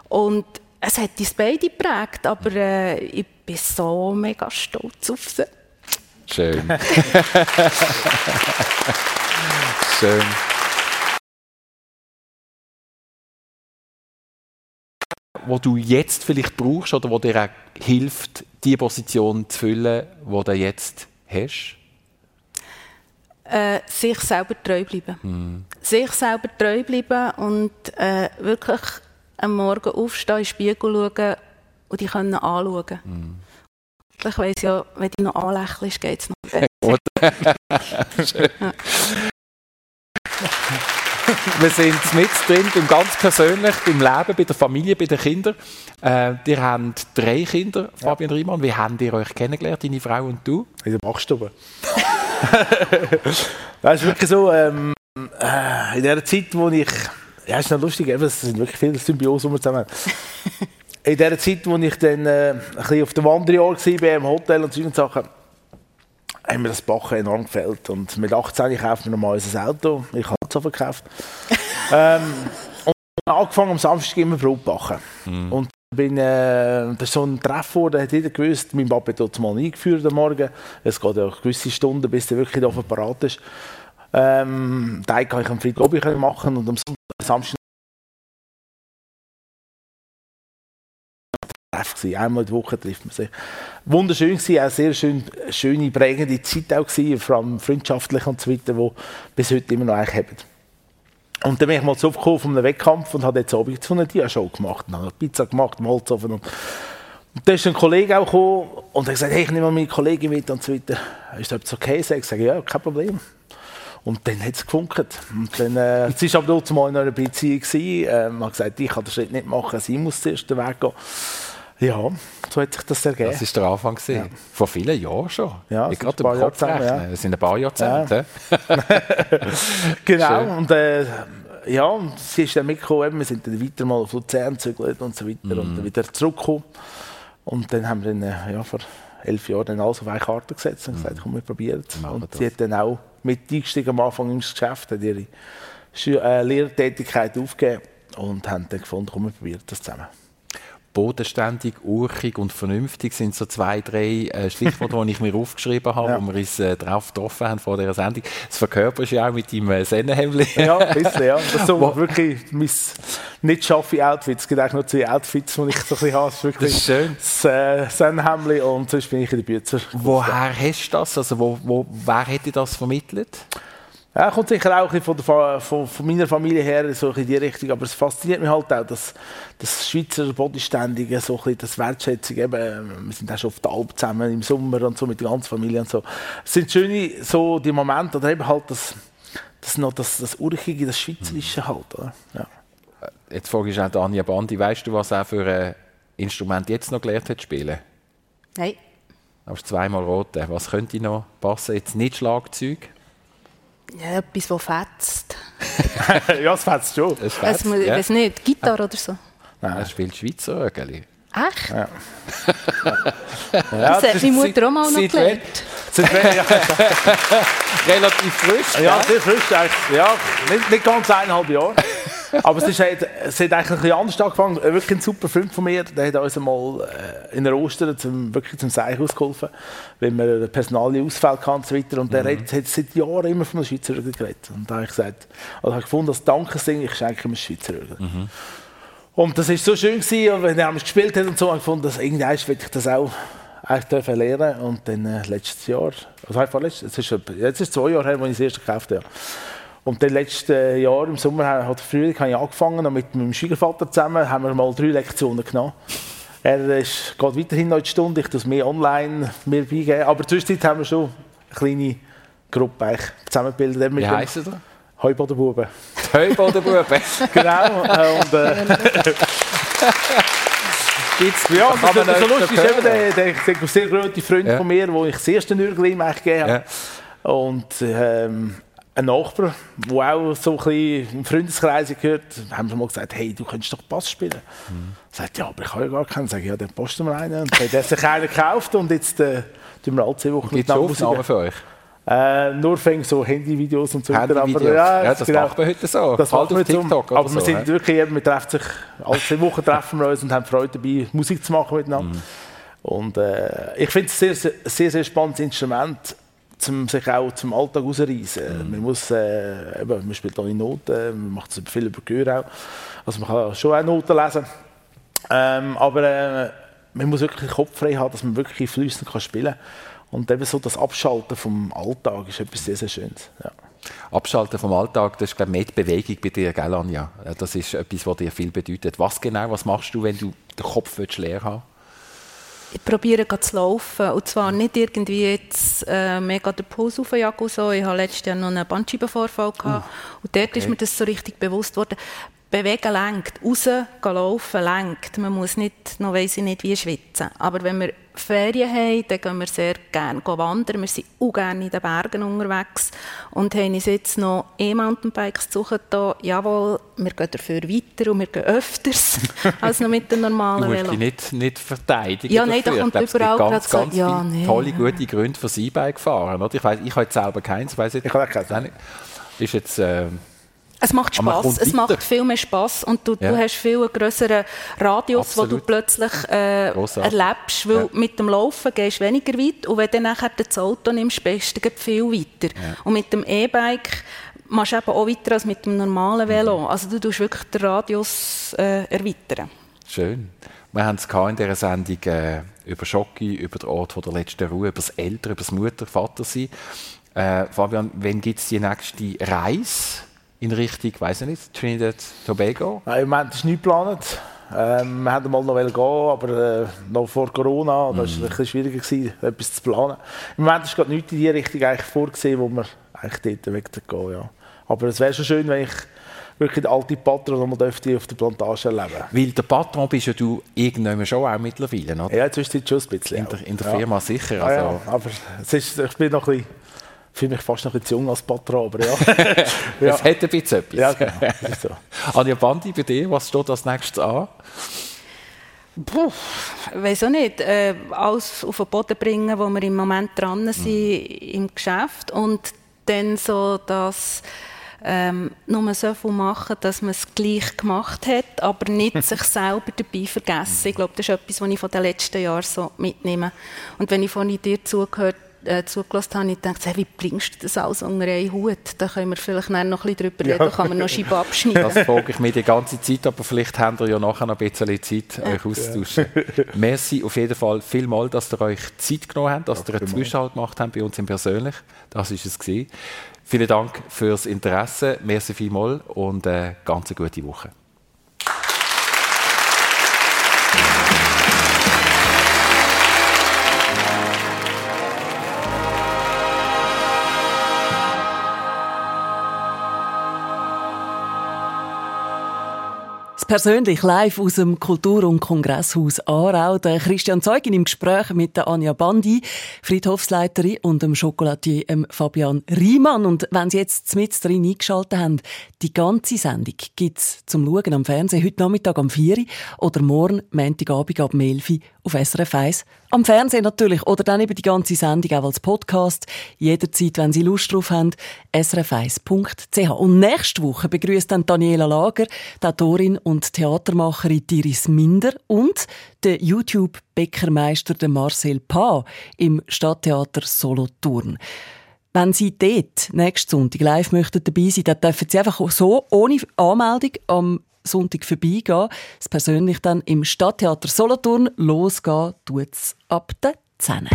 Und es hat uns beide geprägt, aber äh, ich bin so mega stolz auf sie. Schön. Schön. wo du jetzt vielleicht brauchst oder wo dir auch hilft, die Position zu füllen, die du jetzt hast? Äh, sich selber treu bleiben. Mm. Sich selber treu bleiben und äh, wirklich am Morgen aufstehen, in den Spiegel schauen und die können anschauen. Mm. Ich weiss ja, wenn du noch anlächelst, geht es noch besser. Wir sind mit drin, beim ganz persönlich, beim Leben, bei der Familie, bei den Kindern. Äh, ihr habt drei Kinder, Fabian ja. Riemann. Wie habt ihr euch kennengelernt, deine Frau und du? In der Bachstube. das ist wirklich so, ähm, äh, in der Zeit, wo ich ja, ist noch lustig, es sind wirklich viele Symbiosen, wir zusammen. In der Zeit, als ich dann äh, ein bisschen auf dem Wanderjahr war, im Hotel und solche Sachen, haben mir das Bachen enorm gefällt. Und mit 18 kaufen wir nochmal unser Auto. Ich habe es so verkauft. ähm, und angefangen am Samstag immer Brot backen. Mhm. Und bin, äh, das ist so ein Treff geworden, hat jeder gewusst, mein Papa hat dort mal eingeführt am Morgen. Es geht ja gewisse Stunden, bis der wirklich auf Apparat ist. Ähm, Teig kann ich am Freitag machen und am Samstag Einmal die Woche trifft man sich. Wunderschön war, auch sehr schön, schöne, prägende Zeit auch gewesen, vor allem freundschaftlich und so weiter, die bis heute immer noch eigentlich haben. Und dann bin ich mal zu aufgekommen von einem Wettkampf und habe jetzt abends so eine Dia-Show gemacht. Dann habe Pizza gemacht, Malzofen und und dann ist ein Kollege auch gekommen und hat gesagt, hey, ich nehme mal meine Kollegin mit und so weiter. Ist das okay? Ich sage, ja, kein Problem. Und dann hat es gefunkt. Und dann, äh, es war aber dort mal in einer Beziehung. Gewesen. Äh, man hat gesagt, ich kann den Schritt nicht machen, sie muss zuerst den Weg gehen. Ja, so hat sich das ergeben. Das war der Anfang. Ja. Vor vielen Jahren schon. Ja, ich gerade im Kopf rechnen. Ja. Das sind ein paar Jahrzehnte. Ja. genau. Schön. Und äh, ja, sie ist dann mitgekommen. Wir sind dann weiter mal auf Luzern gezügelt und so weiter. Mm. Und dann wieder zurückgekommen. Und dann haben wir dann, äh, ja, vor elf Jahren dann alles auf eine Karte gesetzt und gesagt, komm, wir probieren es. Und das. sie hat dann auch mit eingestiegen am Anfang ins Geschäft, hat ihre äh, Lehrtätigkeit aufgegeben und haben dann gefunden, komm, wir probieren das zusammen. Bodenständig, urchig und vernünftig sind so zwei, drei äh, Stichworte, die ich mir aufgeschrieben habe, Ja. wo wir uns äh, drauf getroffen haben vor dieser Sendung. Das verkörperst du ja auch mit deinem äh, Sennenhemdli. Ja, ein bisschen, ja. Das ist so wirklich mein nicht schaffe Outfit. Es gibt eigentlich nur zwei Outfits, die ich so ein bisschen habe. Das ist wirklich Das ist schön. das äh, Sennenhemdli und sonst bin ich in der Bützer. Woher hast du das? Also wo, wo, wer hat dir das vermittelt? Ja, kommt sicher auch ein bisschen von, der, von, von meiner Familie her, so in die Richtung. Aber es fasziniert mich halt auch, dass das Schweizer Bodenständige, so ein bisschen das Wertschätzung, eben, wir sind auch schon auf der Alp zusammen im Sommer und so mit der ganzen Familie und so. Es sind schöne so die Momente, oder eben halt das, das noch das, das Urchige, das Schweizerische halt, oder? Ja. Jetzt frage ich auch Anja Bandi, weißt du, was er für ein Instrument jetzt noch gelernt hat zu spielen? Nein. Du hast zweimal rote. Was könnte noch passen? Jetzt nicht Schlagzeug. Ja, etwas, das fetzt. ja, das fetzt schon. Es Also, fetzt, ich ja. weiß nicht, Gitarre oder so. Er spielt Schweizer Rögeli. Echt? Ja, das hat meine Mutter auch mal noch gelernt. Relativ frisch. ja, sehr frisch. eigentlich. Ja, nicht, nicht ganz eineinhalb Jahre. Aber es, ist, halt- es hat eigentlich ein bisschen anders angefangen. Äh, Wirklich ein super Freund von mir, der hat uns einmal äh, in der Ostern zum, wirklich zum Seich ausgeholfen, weil wir einen Personalausfall hatten und so weiter. Und der hat, hat seit Jahren immer von einem Schweizer Rügel geredet. Und da habe ich gesagt, also habe ich gefunden, als Dankesding, ich schenke ihm einen Schweizer Rügel. Und das war so schön, gewesen, und wenn er gespielt hat und so, habe ich gefunden, dass irgendwann will ich das auch dürfen lernen. Und dann äh, letztes Jahr, also vorletztes, ist, jetzt ist es zwei Jahre her, als ich das erste gekauft habe. Und dann letztes Jahr im Sommer, hat Frühling, habe ich angefangen und mit meinem Schwiegervater zusammen haben wir mal drei Lektionen genommen. Er ist, geht weiterhin noch in die Stunde, ich tue es mehr online mir beigeben. Aber zwischendurch haben wir schon eine kleine Gruppe eigentlich zusammengebildet. Wie heisst er? Heubodenbuben. Heubodenbuben. genau. äh, und, äh, Gibt's, Ja, und das, das, öfter Lustige ist eben, der, der, der sehr gute Freund Ja. von mir, wo ich das erste Nürgel ihm gegeben habe. Ja. Und ähm, ein Nachbar, der auch so ein bisschen im Freundeskreis gehört, haben wir mal gesagt, hey, du könntest doch Bass spielen. Mhm. Sagt, ja, aber ich habe ja gar keinen. Sag ich, ja, dann posten wir einen. Und dann hat er sich einen gekauft und jetzt äh, tun wir alle zwei Wochen Gibt es Aufnahmen für euch? Äh, nur fängt so Handyvideos und so weiter. Aber, Ja, ja, das genau. macht man heute so. Das wir auf TikTok oder Aber wir so, sind hä? wirklich, wir treffen sich, alle zwei Wochen treffen wir uns und haben Freude dabei, Musik zu machen miteinander. Mhm. Und äh, ich finde es ein sehr, sehr, sehr spannendes Instrument, um sich auch zum Alltag rauszureißen. Mhm. Man muss, äh, eben, man spielt alle Noten, man macht viel über Gehör auch. Also man kann schon auch Noten lesen. Ähm, aber äh, man muss wirklich den Kopf frei haben, dass man wirklich fließend kann spielen kann. Und eben so das Abschalten vom Alltag ist etwas sehr, sehr Schönes. Ja. Abschalten vom Alltag, das ist glaube ich, mehr die Bewegung bei dir, gell, Anja? Das ist etwas, was dir viel bedeutet. Was genau, was machst du, wenn du den Kopf willst leer haben Ich probiere gerade zu laufen. Und zwar nicht irgendwie jetzt äh, mega den Puls aufjagen so. Ich hatte letztes Jahr noch einen Bandscheibenvorfall. Gehabt. und dort ist mir das so richtig bewusst worden. Bewegen lenkt, raus laufen lenkt. Man muss nicht, noch weiss ich nicht, wie schwitzen. Aber wenn wir Ferien haben, dann gehen wir sehr gerne wandern. Wir sind auch gerne in den Bergen unterwegs und haben uns jetzt noch E-Mountainbikes gesucht. Da. Jawohl, wir gehen dafür weiter und wir gehen öfters als noch mit dem Du normalen musst Velo. dich nicht, nicht verteidigen. Ja, nein, da kommt gibt überall ganz, so- ganz ja, nee, tolle, gute Gründe fürs E-Bike fahren. Oder? Ich, weiss, ich habe jetzt selber keins. Weiss nicht, Ich habe keins. Ist jetzt, äh, Es macht Spaß. Es weiter. macht viel mehr Spaß und du, Ja. du hast viel einen grösseren Radius, wo du Absolut. plötzlich äh, erlebst, weil Ja. mit dem Laufen gehst du weniger weit und wenn du dann nachher das Auto nimmst, bist du viel weiter. Und mit dem E-Bike machst du eben auch weiter als mit dem normalen Velo. Also du tust wirklich den Radius äh, erweitern. schön. Wir haben es in dieser Sendung äh, über Schocki, über den Ort von der letzten Ruhe, über das Eltern, über das Mutter, Vater sein. Äh, Fabian, wann gibt es die nächste Reise in Richtung, weiß ich nicht, Trinidad Tobago? Nein, Im Moment ist nichts geplant. Ähm, wir wollten mal noch gehen, aber äh, noch vor Corona, da war es ein bisschen schwieriger, gewesen, etwas zu planen. Im Moment ist gerade nichts in die Richtung eigentlich vorgesehen, wo wir eigentlich dort weggehen. Ja. Aber es wäre schon schön, wenn ich wirklich den alten Patron noch mal dürfte auf der Plantage erleben Weil der Patron bist ja du irgendwann schon auch mittlerweile, oder? Ja, jetzt ist es schon ein bisschen. In der, in der ja. Firma sicher. Ja, Also, ja, aber es ist, ich bin noch ein bisschen, fühle mich fast noch ein bisschen zu jung als Patron, aber ja. ja. Es hat ein bisschen etwas. ja, genau. Das ist so. Anja Bandi, bei dir, was steht als nächstes an? Puh, ich weiß auch nicht. Äh, alles auf den Boden bringen, wo wir im Moment dran sind im Geschäft. Und dann so das ähm, nur so viel machen, dass man es gleich gemacht hat, aber nicht sich selber dabei vergessen. Ich glaube, das ist etwas, was ich von den letzten Jahren so mitnehme. Und wenn ich vorhin dir zugehört äh, zugelassen habe, ich dachte, hey, wie bringst du das alles unter einen Hut? Da können wir vielleicht noch ein bisschen drüber reden, ja. kann man noch Scheiben abschneiden. Das frage ich mich die ganze Zeit, aber vielleicht habt ihr ja nachher noch ein bisschen Zeit, ja. euch auszutauschen. Ja. Merci auf jeden Fall vielmal, dass ihr euch Zeit genommen habt, dass ihr einen Zwischenhalt gemacht habt bei uns im Persönlich. Das ist es gewesen. Vielen Dank fürs Interesse, merci vielmal und äh, ganz eine gute Woche. Persönlich live aus dem Kultur- und Kongresshaus Aarau. Der Christian Zeugin im Gespräch mit der Anja Bandi, Friedhofsleiterin und dem Schokolatier Fabian Riemann. Und wenn Sie jetzt mit drin eingeschaltet haben, die ganze Sendung gibt es zum Schauen am Fernsehen heute Nachmittag am 4 Uhr oder morgen Montagabend ab 11 Uhr auf SRF 1. Am Fernsehen natürlich oder dann eben die ganze Sendung auch als Podcast. Jederzeit, wenn Sie Lust drauf haben, srf1.ch. Und nächste Woche begrüßt dann Daniela Lager, die Autorin und Theatermacherin Iris Minder und der YouTube-Bäckermeister Marcel Pa im Stadttheater Solothurn. Wenn Sie dort nächsten Sonntag live möchten dabei sein, dann dürfen Sie einfach so ohne Anmeldung am Sonntag vorbeigehen. Es persönlich dann im Stadttheater Solothurn losgehen, tut es ab der 10.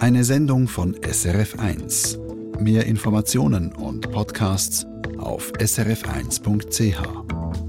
Eine Sendung von SRF1. Mehr Informationen und Podcasts auf srf1.ch.